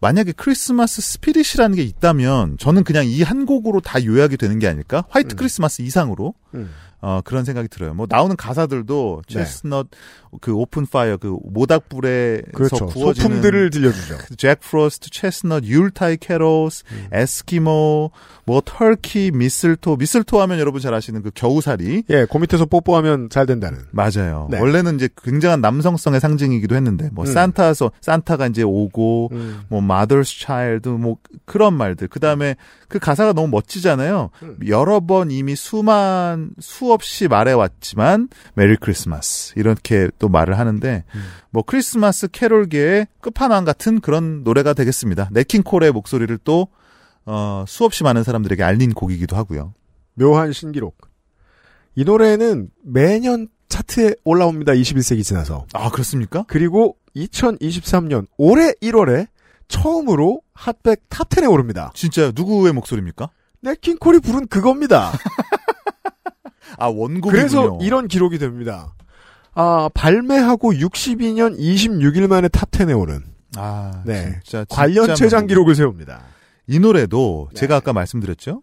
만약에 Christmas spirit이라는 게 있다면 저는 그냥 이 한 곡으로 다 요약이 되는 게 아닐까? White 음. 크리스마스 이상으로 음. 어, 그런 생각이 들어요. 뭐 나오는 가사들도 네. chestnut 그 open fire 그 모닥불에서 그렇죠. 구워지는 소품들을 들려주죠. Jack Frost, chestnut, Yuletide carols, 음. 에스키모, 뭐 turkey, mistletoe, mistletoe 하면 여러분 잘 아시는 그 겨우살이 예, 그 밑에서 뽀뽀하면 잘 된다는. 맞아요. 네. 원래는 이제 굉장한 남성성의 상징이기도 했는데 뭐 음. 산타서 산타가 이제 오고 음. 뭐 mother's child 뭐 그런 말들. 그다음에 그 가사가 너무 멋지잖아요. 음. 여러 번 이미 수만 수없이 말해 왔지만 메리 크리스마스 이렇게 또 말을 하는데 음. 뭐 크리스마스 캐롤계의 끝판왕 같은 그런 노래가 되겠습니다. 네킹콜의 목소리를 또 어, 수없이 많은 사람들에게 알린 곡이기도 하고요. 묘한 신기록. 이 노래는 매년 차트에 올라옵니다. 21세기 지나서. 아 그렇습니까? 그리고 2023년 올해 1월에 처음으로 Hot 백 top 10에 오릅니다. 진짜 누구의 목소리입니까? 냇 킹 콜이 부른 그겁니다. 아 원곡이군요. 그래서 이런 기록이 됩니다. 아, 발매하고 62년 26일 만에 top 10에 오른 아, 네. 진짜, 관련 진짜 최장 명곡. 기록을 세웁니다. 이 노래도 네. 제가 아까 말씀드렸죠.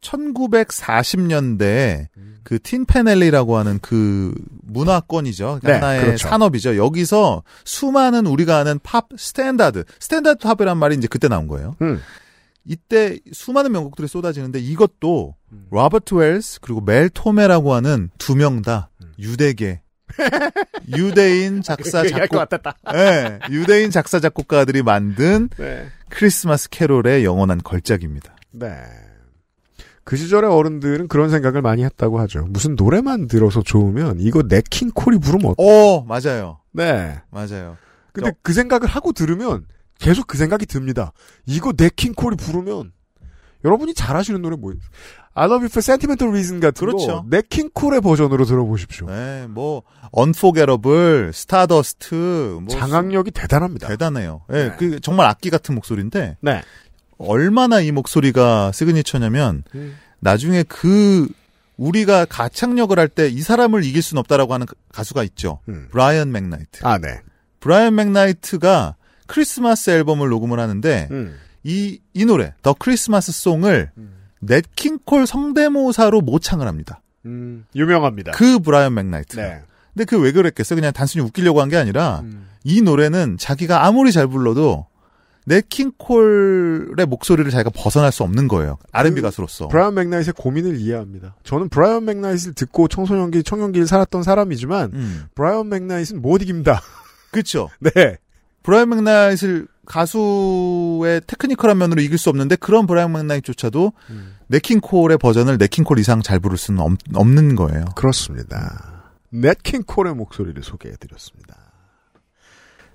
1940년대에 음. 그 틴 팬 앨리라고 하는 그 문화권이죠. 네, 하나의 그렇죠. 산업이죠. 여기서 수많은 우리가 아는 팝 standard, standard 팝이란 말이 이제 그때 나온 거예요. 음. 이때 수많은 명곡들이 쏟아지는데 이것도 음. 로버트 웰스 그리고 멜 토메라고 하는 두 명다 음. 유대계 유대인 작사 얘기할 것 작곡. 예, 유대인 작사 작곡가들이 만든 네. 크리스마스 캐롤의 영원한 걸작입니다. 네. 그 시절의 어른들은 그런 생각을 많이 했다고 하죠. 무슨 노래만 들어서 좋으면 이거 냇 킹 콜이 부르면 어때? 오, 맞아요. 네. 맞아요. 근데 저- 그 생각을 하고 들으면 계속 그 생각이 듭니다. 이거 냇 킹 콜이 부르면 여러분이 잘 아시는 노래 뭐예요? I Love You for Sentimental Reason 같은 그렇죠. 거 냇 킹 콜의 버전으로 들어보십시오. 네, 뭐 Unforgettable, Stardust, 뭐 장악력이 대단합니다. 수- 대단해요. 예, 네. 그 정말 악기 같은 목소리인데 네. 얼마나 이 목소리가 signature냐면 음. 나중에 그 우리가 가창력을 할 때 이 사람을 이길 수는 없다라고 하는 가수가 있죠. 음. 브라이언 맥나이트. 아, 네. 브라이언 맥나이트가 크리스마스 앨범을 녹음을 하는데 음. 이, 이 노래, The Christmas Song을 냇 킹 콜 성대모사로 모창을 합니다. 음, 유명합니다. 그 브라이언 맥나이트. 네. 근데 그 왜 그랬겠어요? 그냥 단순히 웃기려고 한 게 아니라 음. 이 노래는 자기가 아무리 잘 불러도 냇 킹 콜의 목소리를 자기가 벗어날 수 없는 거예요. R&B 그 가수로서. 브라이언 맥나잇의 고민을 이해합니다. 저는 브라이언 맥나잇을 듣고 청소년기, 청년기를 살았던 사람이지만 음. 브라이언 맥나잇은 못 이깁니다. 그쵸. 네. 브라이언 맥나잇을 가수의 technical한 면으로 이길 수 없는데 그런 브라이언 맥나잇조차도 음. 네킹콜의 버전을 네킹콜 이상 잘 부를 수는 없, 없는 거예요. 그렇습니다. 넷킹 콜의 목소리를 소개해드렸습니다.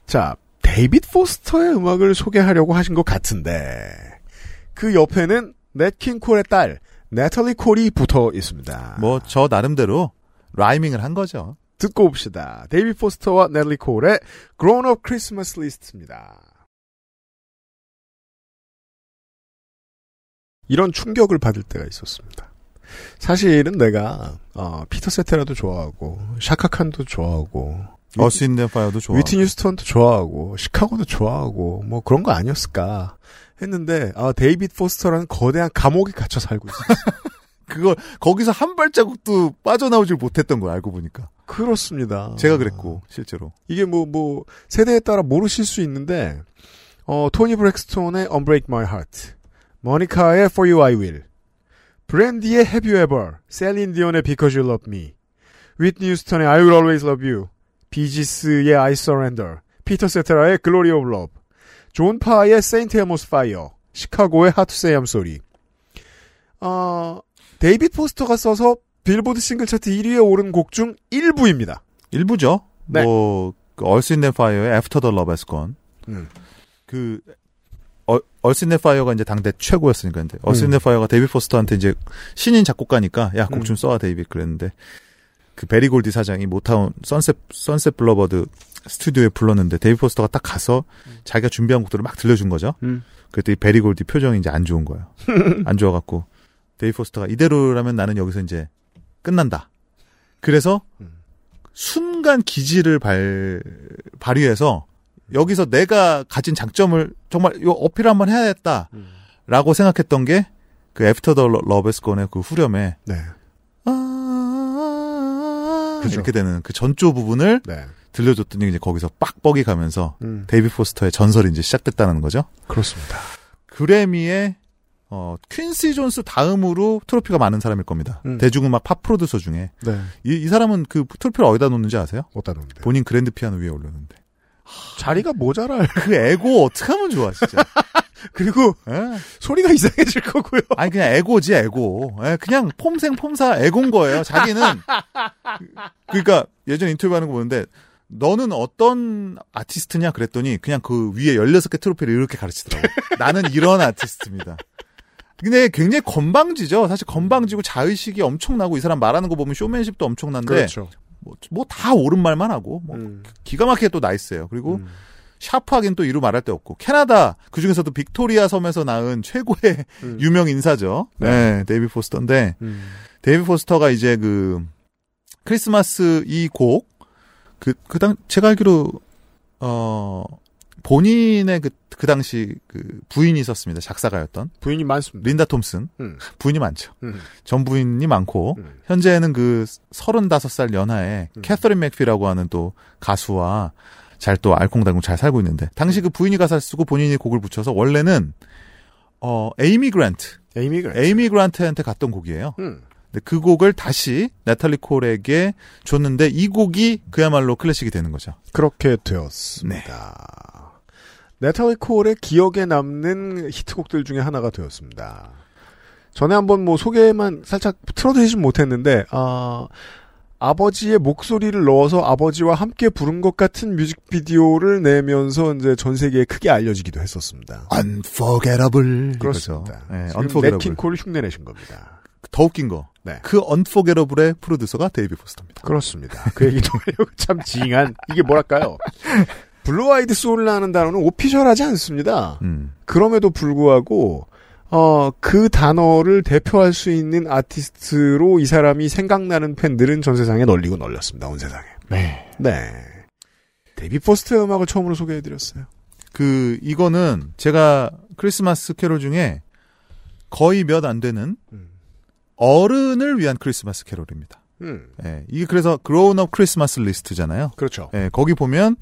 자, 데이빗 포스터의 음악을 소개하려고 하신 것 같은데 그 옆에는 넷킹 콜의 딸 네털리 콜이 붙어 있습니다. 뭐 저 나름대로 rhyming을 한 거죠. 듣고 옵시다. 데이빗 포스터와 네털리 콜의 Grown Up Christmas List입니다. 이런 충격을 받을 때가 있었습니다. 사실은 내가 어, 피터 세테라도 좋아하고 샤카칸도 좋아하고 어스 윈드 앤 파이어도 좋아. 휘트니 휴스턴도 좋아하고 시카고도 좋아하고 뭐 그런 거 아니었을까 했는데 아 데이빗 포스터라는 거대한 감옥에 갇혀 살고 있어요. 그거 거기서 한 발자국도 빠져나오질 못했던 걸 알고 보니까. 그렇습니다. 제가 그랬고 실제로. 이게 뭐, 뭐, 세대에 따라 모르실 수 있는데, 어, 토니 브랙스톤의 Unbreak My Heart, 모니카의 For You I Will, 브랜디의 Have You Ever, 셀린 디온의 Because You Love Me, 휘트니 휴스턴의 I Will Always Love You, 비지스의 I Surrender, 피터 세테라의 Glory of Love, 존 파의 Saint Elmo's Fire, 시카고의 Hard to Say I'm Sorry. 어, 데이빗 포스터가 써서 빌보드 싱글 차트 1위에 오른 곡 중 일부입니다. 일부죠. 네. 뭐 어스 윈드 앤 파이어의 After the Love Has Gone. 음. 그 어스 윈드 앤 파이어가 이제 당대 최고였으니까 근데 어스 윈드 앤 파이어가 데이비 포스터한테 이제 신인 작곡가니까 야 곡좀 음. 써와 데이비 그랬는데 그 베리 고디 사장이 모타운 선셋 선셋 블러버드 스튜디오에 불렀는데 데이비 포스터가 딱 가서 자기가 준비한 곡들을 막 들려준 거죠. 음. 그랬더니 베리 고디 표정이 이제 안 좋은 거예요. 안 좋아갖고 데이비 포스터가 이대로라면 나는 여기서 이제 끝난다. 그래서 음. 순간 기지를 발 발휘해서 여기서 내가 가진 장점을 정말 요 어필 한번 해야겠다라고 음. 생각했던 게 그 After the Love Has Gone의 그 후렴에 네. 아 그죠. 이렇게 되는 그 전조 부분을 네. 들려줬더니 이제 거기서 빡뻑이 가면서 음. 데이비 포스터의 전설이 이제 시작됐다는 거죠. 그렇습니다. 그래미에 어 퀸시 존스 다음으로 트로피가 많은 사람일 겁니다. 음. 대중음악 팝 프로듀서 중에 네. 이, 이 사람은 그 트로피를 어디다 놓는지 아세요? 어디다 놓는데. 본인 그랜드 피아노 위에 올렸는데 자리가 모자랄. 그 에고 어떻게 하면 좋아 진짜. 그리고 예? 소리가 이상해질 거고요. 아니 그냥 에고지 에고. 예, 그냥 폼생 폼사 에고인 거예요. 자기는 그러니까 예전 인터뷰하는 거 보는데 너는 어떤 아티스트냐 그랬더니 그냥 그 위에 16개 트로피를 이렇게 가르치더라고. 나는 이런 아티스트입니다. 근데 굉장히 건방지죠. 사실 건방지고 자의식이 엄청나고 이 사람 말하는 거 보면 쇼맨십도 엄청난데 그렇죠. 뭐다 옳은 말만 하고 뭐 음. 기가 막히게 또 nice해요. 그리고 음. 샤프하긴 또 이루 말할 데 없고 캐나다 그 중에서도 빅토리아 섬에서 낳은 최고의 음. 유명 인사죠. 네, 데이비 포스터인데 음. 데이비 포스터가 이제 그 크리스마스 이 곡 그 그당 제가 알기로 어 본인의 그, 그 당시 그 부인이 있었습니다. 작사가였던 부인이 많습니다. 린다 톰슨 음. 부인이 많죠. 음. 전 부인이 많고 음. 현재는 그 35살 연하의 음. 캐서린 맥피라고 하는 또 가수와 잘 또 알콩달콩 잘 살고 있는데 당시 그 부인이 가사를 쓰고 본인이 곡을 붙여서 원래는 어 에이미 그란트 에이미 그래. 에이미 그란트한테 갔던 곡이에요. 음. 근데 그 곡을 다시 나탈리 콜에게 줬는데 이 곡이 그야말로 클래식이 되는 거죠. 그렇게 되었습니다. 네 탈리 콜의 기억에 남는 히트곡들 중에 하나가 되었습니다. 전에 한번 뭐 소개만 살짝 틀어드리진 못했는데, 아, 아버지의 목소리를 넣어서 아버지와 함께 부른 것 같은 뮤직비디오를 내면서 이제 전 세계에 크게 알려지기도 했었습니다. Unforgettable 그렇습니다. 네, 지금 Unforgettable. 네킹콜을 흉내내신 겁니다. 더 웃긴 거. 네. 그 Unforgettable의 프로듀서가 데이비 포스터입니다. 그렇습니다. 그 얘기도 참 징한, 이게 뭐랄까요. blue-eyed soul이라는 단어는 official하지 않습니다. 음. 그럼에도 불구하고 어, 그 단어를 대표할 수 있는 아티스트로 이 사람이 생각나는 팬들은 전 세상에 널리고 널렸습니다. 온 세상에. 네. 네. 데이비 포스터 음악을 처음으로 소개해드렸어요. 그 이거는 제가 크리스마스 캐롤 중에 거의 몇 안 되는 음. 어른을 위한 크리스마스 캐롤입니다. 음, 예, 이게 그래서 Grown-Up Christmas List잖아요. 그렇죠. 예, 거기 보면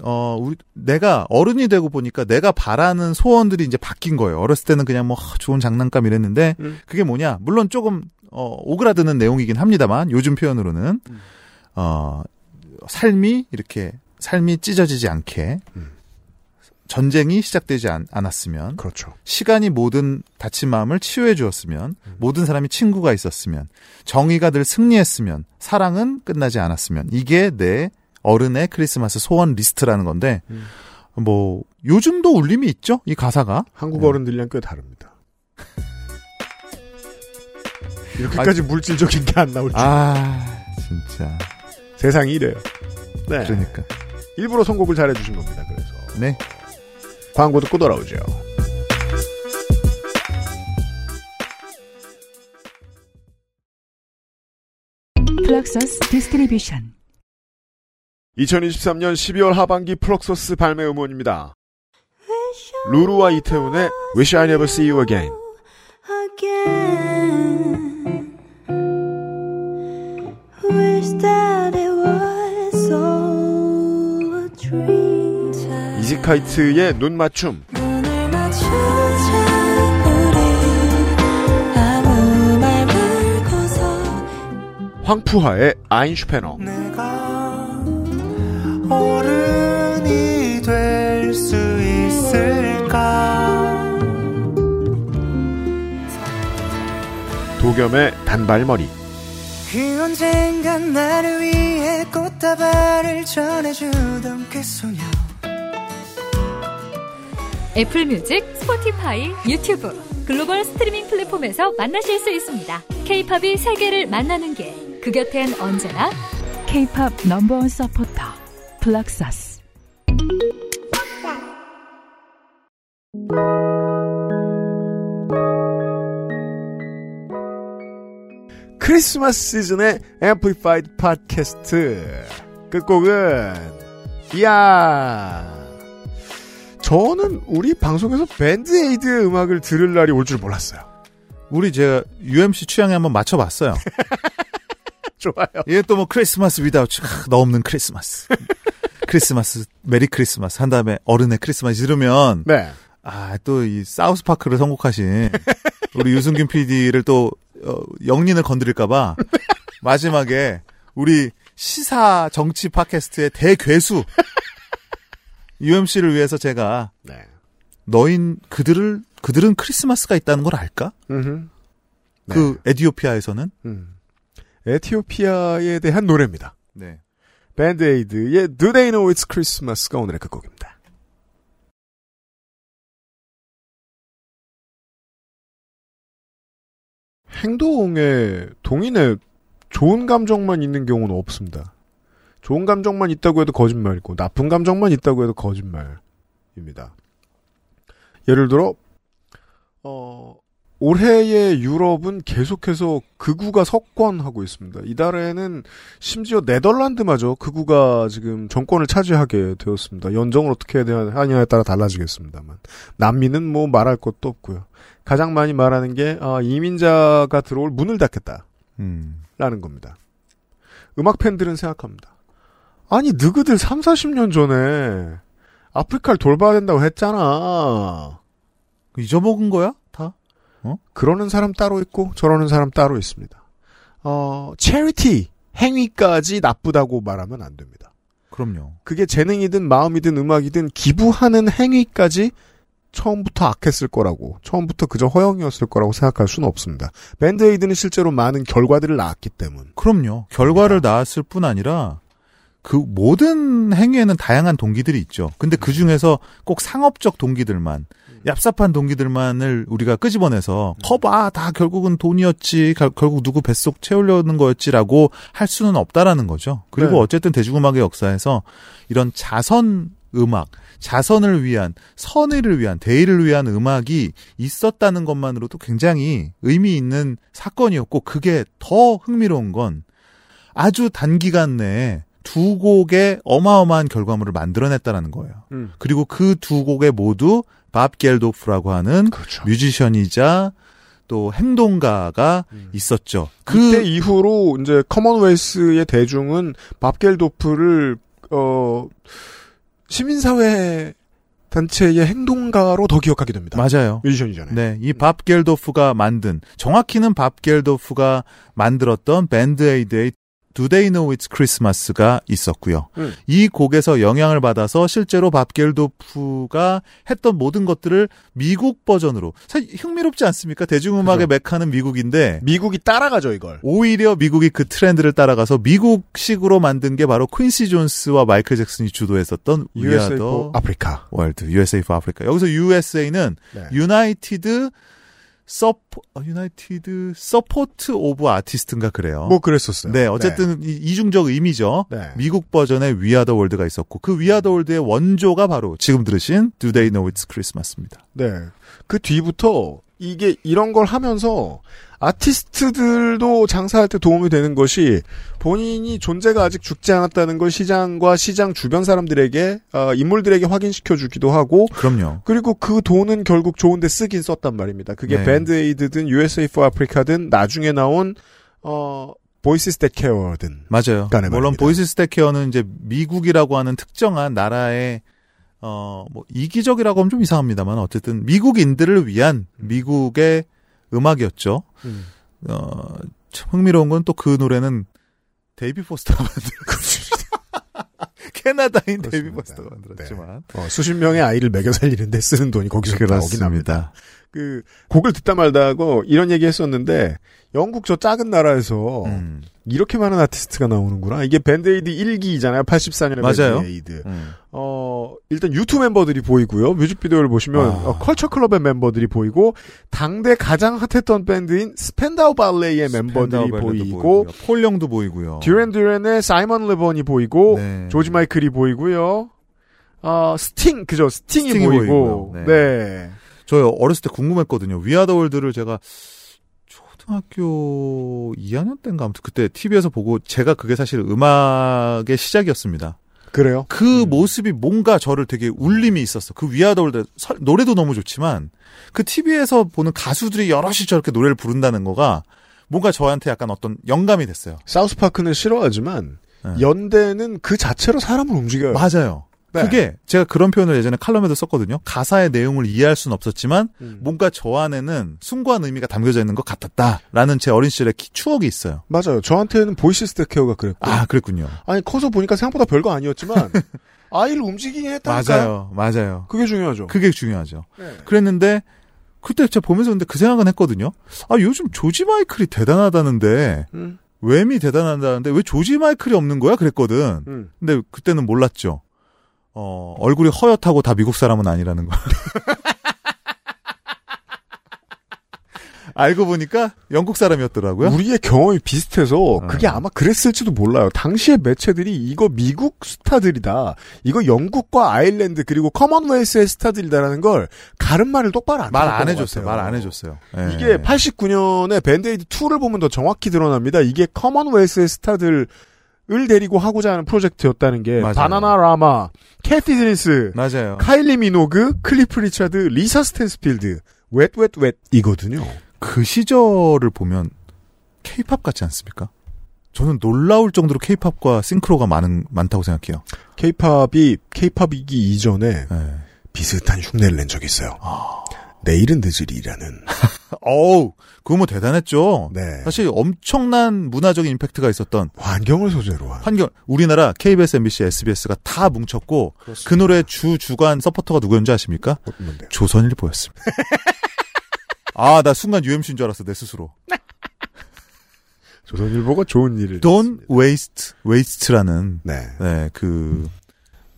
어 우리 내가 어른이 되고 보니까 내가 바라는 소원들이 이제 바뀐 거예요. 어렸을 때는 그냥 뭐 하, 좋은 장난감 이랬는데 음. 그게 뭐냐? 물론 조금 어 오그라드는 내용이긴 합니다만 요즘 표현으로는 음. 어 삶이 이렇게 삶이 찢어지지 않게 음. 전쟁이 시작되지 않, 않았으면 그렇죠. 시간이 모든 다친 마음을 치유해 주었으면 음. 모든 사람이 친구가 있었으면 정의가 늘 승리했으면 사랑은 끝나지 않았으면 이게 내 어른의 크리스마스 소원 리스트라는 건데 음. 뭐 요즘도 울림이 있죠 이 가사가 한국 어른들이랑 꽤 다릅니다. 이렇게까지 물질적인 게 안 나올 줄. 아 진짜 세상이 이래요. 네. 그러니까 일부러 선곡을 잘해주신 겁니다. 그래서. 네 광고 듣고 돌아오죠. 플럭서스 디스트리뷰션 2023년 12월 하반기 플럭서스 발매 음원입니다. 루루와 이태훈의 Wish I Never See You Again. 이지카이트의 눈 맞춤. 황푸하의 아인슈페너. 어른이 될 수 있을까 도겸의 단발머리. 그 언젠간 나를 위해 꽃다발을 전해주던 그 소녀 애플 뮤직, 스포티파이, 유튜브, 글로벌 스트리밍 플랫폼에서 만나실 수 있습니다. 케이팝이 세계를 만나는 길. 그 곁엔 언제나 K-팝 넘버원 서포터 플럭서스. 크리스마스 시즌의 앰플리파이드 팟캐스트 끝곡은 이야 저는 우리 방송에서 밴드에이드의 음악을 들을 날이 올 줄 몰랐어요. 우리 제가 UMC 취향에 한번 맞춰봤어요. 좋아요. 이게 또 뭐 크리스마스 without 너 없는 크리스마스. 크리스마스 메리 크리스마스 한 다음에 어른의 크리스마스 이러면 네. 아또 이 사우스 파크를 선곡하신 우리 유승균 PD를 또 어, 역린을 건드릴까봐 마지막에 우리 시사 정치 팟캐스트의 대괴수 UMC를 위해서 제가 네. 너인 그들을 그들은 크리스마스가 있다는 걸 알까? 음흠. 네. 그 에디오피아에서는 음. 에티오피아에 대한 노래입니다. 네. 밴드에이드의 Do They Know It's Christmas가 오늘의 끝곡입니다. 행동에 동인의 좋은 감정만 있는 경우는 없습니다. 좋은 감정만 있다고 해도 거짓말이고 나쁜 감정만 있다고 해도 거짓말입니다. 예를 들어 어 올해의 유럽은 계속해서 극우가 석권하고 있습니다. 이달에는 심지어 네덜란드마저 극우가 지금 정권을 차지하게 되었습니다. 연정을 어떻게 해야 하냐에 따라 달라지겠습니다만 남미는 뭐 말할 것도 없고요. 가장 많이 말하는 게 아, 이민자가 들어올 문을 닫겠다라는 음. 겁니다. 음악 팬들은 생각합니다. 아니 느그들 3, 40년 전에 아프리카를 돌봐야 된다고 했잖아. 잊어먹은 거야? 다? 그러는 사람 따로 있고 저러는 사람 따로 있습니다. 어, 체리티 행위까지 나쁘다고 말하면 안 됩니다. 그럼요. 그게 재능이든 마음이든 음악이든 기부하는 행위까지 처음부터 악했을 거라고 처음부터 그저 허영이었을 거라고 생각할 수는 없습니다. 밴드에이드는 실제로 많은 결과들을 낳았기 때문. 그럼요. 결과를 낳았을 뿐 아니라 그 모든 행위에는 다양한 동기들이 있죠. 근데 그 중에서 꼭 상업적 동기들만, 얍삽한 동기들만을 우리가 끄집어내서 커봐 다 결국은 돈이었지, 가- 결국 누구 뱃속 채우려는 거였지라고 할 수는 없다라는 거죠. 그리고 네. 어쨌든 대중음악의 역사에서 이런 자선 음악, 자선을 위한 선의를 위한 대의를 위한 음악이 있었다는 것만으로도 굉장히 의미 있는 사건이었고 그게 더 흥미로운 건 아주 단기간 내에 두 곡의 어마어마한 결과물을 만들어냈다는 거예요. 음. 그리고 그 두 곡에 모두 밥 겔도프라고 하는 그렇죠. 뮤지션이자 또 행동가가 음. 있었죠. 그때 그 이후로 이제 커먼웰스의 대중은 밥 겔도프를 어 시민사회 단체의 행동가로 더 기억하게 됩니다. 맞아요. 뮤지션이잖아요. 네, 이 밥 겔도프가 만든 정확히는 밥 겔도프가 만들었던 밴드 에이드의 Do They Know It's Christmas가 있었고요. 음. 이 곡에서 영향을 받아서 실제로 밥 겔도프가 했던 모든 것들을 미국 버전으로 사실 흥미롭지 않습니까? 대중음악의 그죠. 메카는 미국인데 미국이 따라가죠 이걸. 오히려 미국이 그 트렌드를 따라가서 미국식으로 만든 게 바로 퀸시 존스와 마이클 잭슨이 주도했었던 USA for Africa. 월드 USA for Africa. 여기서 USA는 네. United 서포 United Support of Artists인가 그래요. 뭐 그랬었어요. 네, 어쨌든 이- 이중적 의미죠. 네. 미국 버전의 We Are the World가 있었고 그 We Are the World의 원조가 바로 지금 들으신 Do They Know It's Christmas입니다. 네. 그 뒤부터 이게 이런 걸 하면서 아티스트들도 장사할 때 도움이 되는 것이 본인이 존재가 아직 죽지 않았다는 걸 시장과 시장 주변 사람들에게 어, 인물들에게 확인시켜 주기도 하고 그럼요. 그리고 그 돈은 결국 좋은데 쓰긴 썼단 말입니다. 그게 네. 밴드에이드든 USA for Africa든 나중에 나온 어 Voices That Care든 맞아요. 물론 말입니다. Voices That Care는 이제 미국이라고 하는 특정한 나라의 어, 뭐, 이기적이라고 하면 좀 이상합니다만, 어쨌든, 미국인들을 위한 미국의 음악이었죠. 음. 어, 참 흥미로운 건 또 그 노래는 데이비 포스터가 만든 캐나다인 데이비 그렇습니다. 포스터가 만들었지만. 어, 수십 명의 아이를 먹여 살리는데 쓰는 돈이 거기서 나오긴 합니다. 그 곡을 듣다 말다 하고 이런 얘기 했었는데 영국 저 작은 나라에서 음. 이렇게 많은 아티스트가 나오는구나. 이게 밴드에이드 1기잖아요. 84년에 맞아요. 밴드에이드. 음. 어, 일단 U2 멤버들이 보이고요. 뮤직비디오를 보시면 아. 어, 컬처 클럽의 멤버들이 보이고 당대 가장 핫했던 밴드인 스펜다우 발레의 멤버들이 보이고 폴 영도 보이고요. 듀렌 듀렌의 사이먼 르봉이 보이고 네. 조지 마이클이 보이고요. 어, 스팅 그죠? 스팅이, 스팅이 보이고. 보이고요. 네. 네. 저 어렸을 때 궁금했거든요. We Are the World를 제가 초등학교 2학년 때인가 아무튼 그때 TV에서 보고 제가 그게 사실 음악의 시작이었습니다. 그래요? 그 모습이 뭔가 저를 되게 울림이 있었어. 그 We Are the World 설- 노래도 너무 좋지만 그 TV에서 보는 가수들이 여럿이 저렇게 노래를 부른다는 거가 뭔가 저한테 약간 어떤 영감이 됐어요. 사우스파크는 싫어하지만 네. 연대는 그 자체로 사람을 움직여요. 맞아요. 네. 그게 제가 그런 표현을 예전에 칼럼에도 썼거든요. 가사의 내용을 이해할 수는 없었지만 음. 뭔가 저 안에는 숭고한 의미가 담겨져 있는 것 같았다라는 제 어린 시절의 기- 추억이 있어요. 맞아요. 저한테는 Voices That Care가 그랬고. 아 그랬군요. 아니 커서 보니까 생각보다 별거 아니었지만 아이를 움직이게 했다니까요. 맞아요, 맞아요. 그게 중요하죠. 그게 중요하죠. 네. 그랬는데 그때 제가 보면서 근데 그 생각은 했거든요. 아 요즘 조지 마이클이 대단하다는데 음, 웸이 대단하다는데 왜 조지 마이클이 없는 거야? 그랬거든. 음. 근데 그때는 몰랐죠. 어 얼굴이 허옇다고 다 미국 사람은 아니라는 거. 알고 보니까 영국 사람이었더라고요. 우리의 경험이 비슷해서 그게 아마 그랬을지도 몰라요. 당시의 매체들이 이거 미국 스타들이다. 이거 영국과 아일랜드 그리고 Commonwealth의 스타들이다라는 걸 가름말을 똑바로 안 말안것 해줬어요. 말 안 해줬어요. 예. 이게 89년에 밴드에이드 2를 보면 더 정확히 드러납니다. 이게 Commonwealth의 스타들 을 데리고 하고자 하는 프로젝트였다는 게 맞아요. 바나나 라마, 캐티 드니스, 맞아요. 카일리 미노그, 클리프 리차드, 리사 스탠스필드, 웻웻웻이거든요. 그 시절을 보면 케이팝 같지 않습니까? 저는 놀라울 정도로 케이팝과 싱크로가 많은 많다고 생각해요. 케이팝이 케이팝이기 이전에 예. 비슷한 흉내를 낸 적이 있어요. 내일은 늦으리라는. 어우, 그거 뭐 대단했죠. 네. 사실 엄청난 문화적인 임팩트가 있었던 환경을 소재로 한. 환경 우리나라 KBS, MBC, SBS가 다 뭉쳤고 그 노래 주 주간 서포터가 누구였는지 아십니까? 뭔데? 조선일보였습니다. 아, 나 순간 UMC인 줄 알았어, 내 스스로. 조선일보가 좋은 일을. Don't waste, waste라는, 네. 네, 그,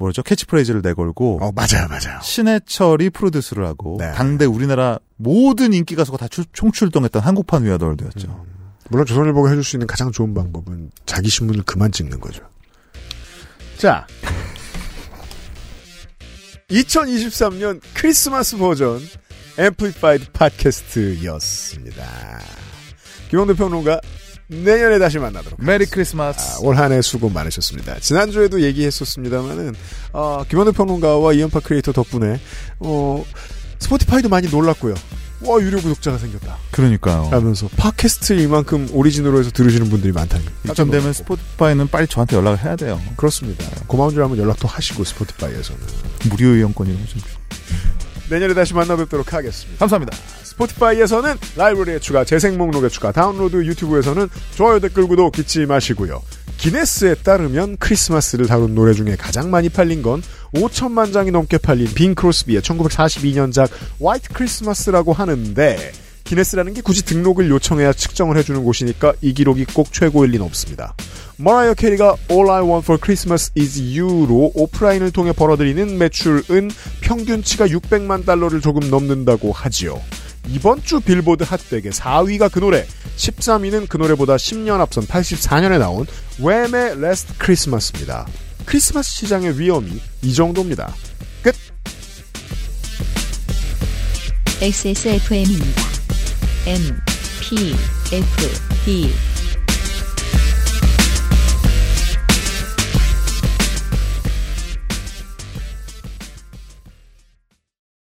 뭐죠? 캐치프레이즈를 내걸고, 어, 맞아요, 맞아요. 신해철이 프로듀스를 하고, 네. 당대 우리나라 모든 인기 가수가 다 출- 총출동했던 한국판 위아더월드였죠. 물론 조선일보가 해줄 수 있는 가장 좋은 방법은 자기 신문을 그만 찍는 거죠. 자. 2023년 크리스마스 버전 앰플리파이드 팟캐스트였습니다. 김영대 평론가 내년에 다시 만나도록 메리 크리스마스. 올한 해 수고 많으셨습니다. 지난주에도 얘기했었습니다만은, 어, 김현우 평론가와 이연파 크리에이터 덕분에, 어, 스포티파이도 많이 놀랐고요. 와, 유료 구독자가 생겼다. 그러니까요. 하면서 팟캐스트 이만큼 오리지널로 해서 들으시는 분들이 많다니. 이쯤 되면 스포티파이는 빨리 저한테 연락을 해야 돼요. 그렇습니다. 고마운 줄 알면 연락도 하시고, 스포티파이에서는. 무료 이용권 이런 거좀 내년에 다시 만나뵙도록 하겠습니다. 감사합니다. 스포티파이에서는 라이브러리에 추가, 재생 목록에 추가, 다운로드 유튜브에서는 좋아요, 댓글, 구독 잊지 마시고요. 기네스에 따르면 크리스마스를 다룬 노래 중에 가장 많이 팔린 건 5천만 장이 넘게 팔린 빙 크로스비의 1942년작 White Christmas라고 하는데 기네스라는 게 굳이 등록을 요청해야 측정을 해주는 곳이니까 이 기록이 꼭 최고일 리는 없습니다. 머라이어 캐리가 All I Want for Christmas is You로 오프라인을 통해 벌어들이는 매출은 평균치가 600만 달러를 조금 넘는다고 하지요. 이번 주 빌보드 핫백의 4위가 그 노래, 13위는 그 노래보다 10년 앞선 84년에 나온 웸의 Last Christmas입니다. 크리스마스 시장의 위험이 이 정도입니다. 끝! XSFM입니다. M, P, F, D,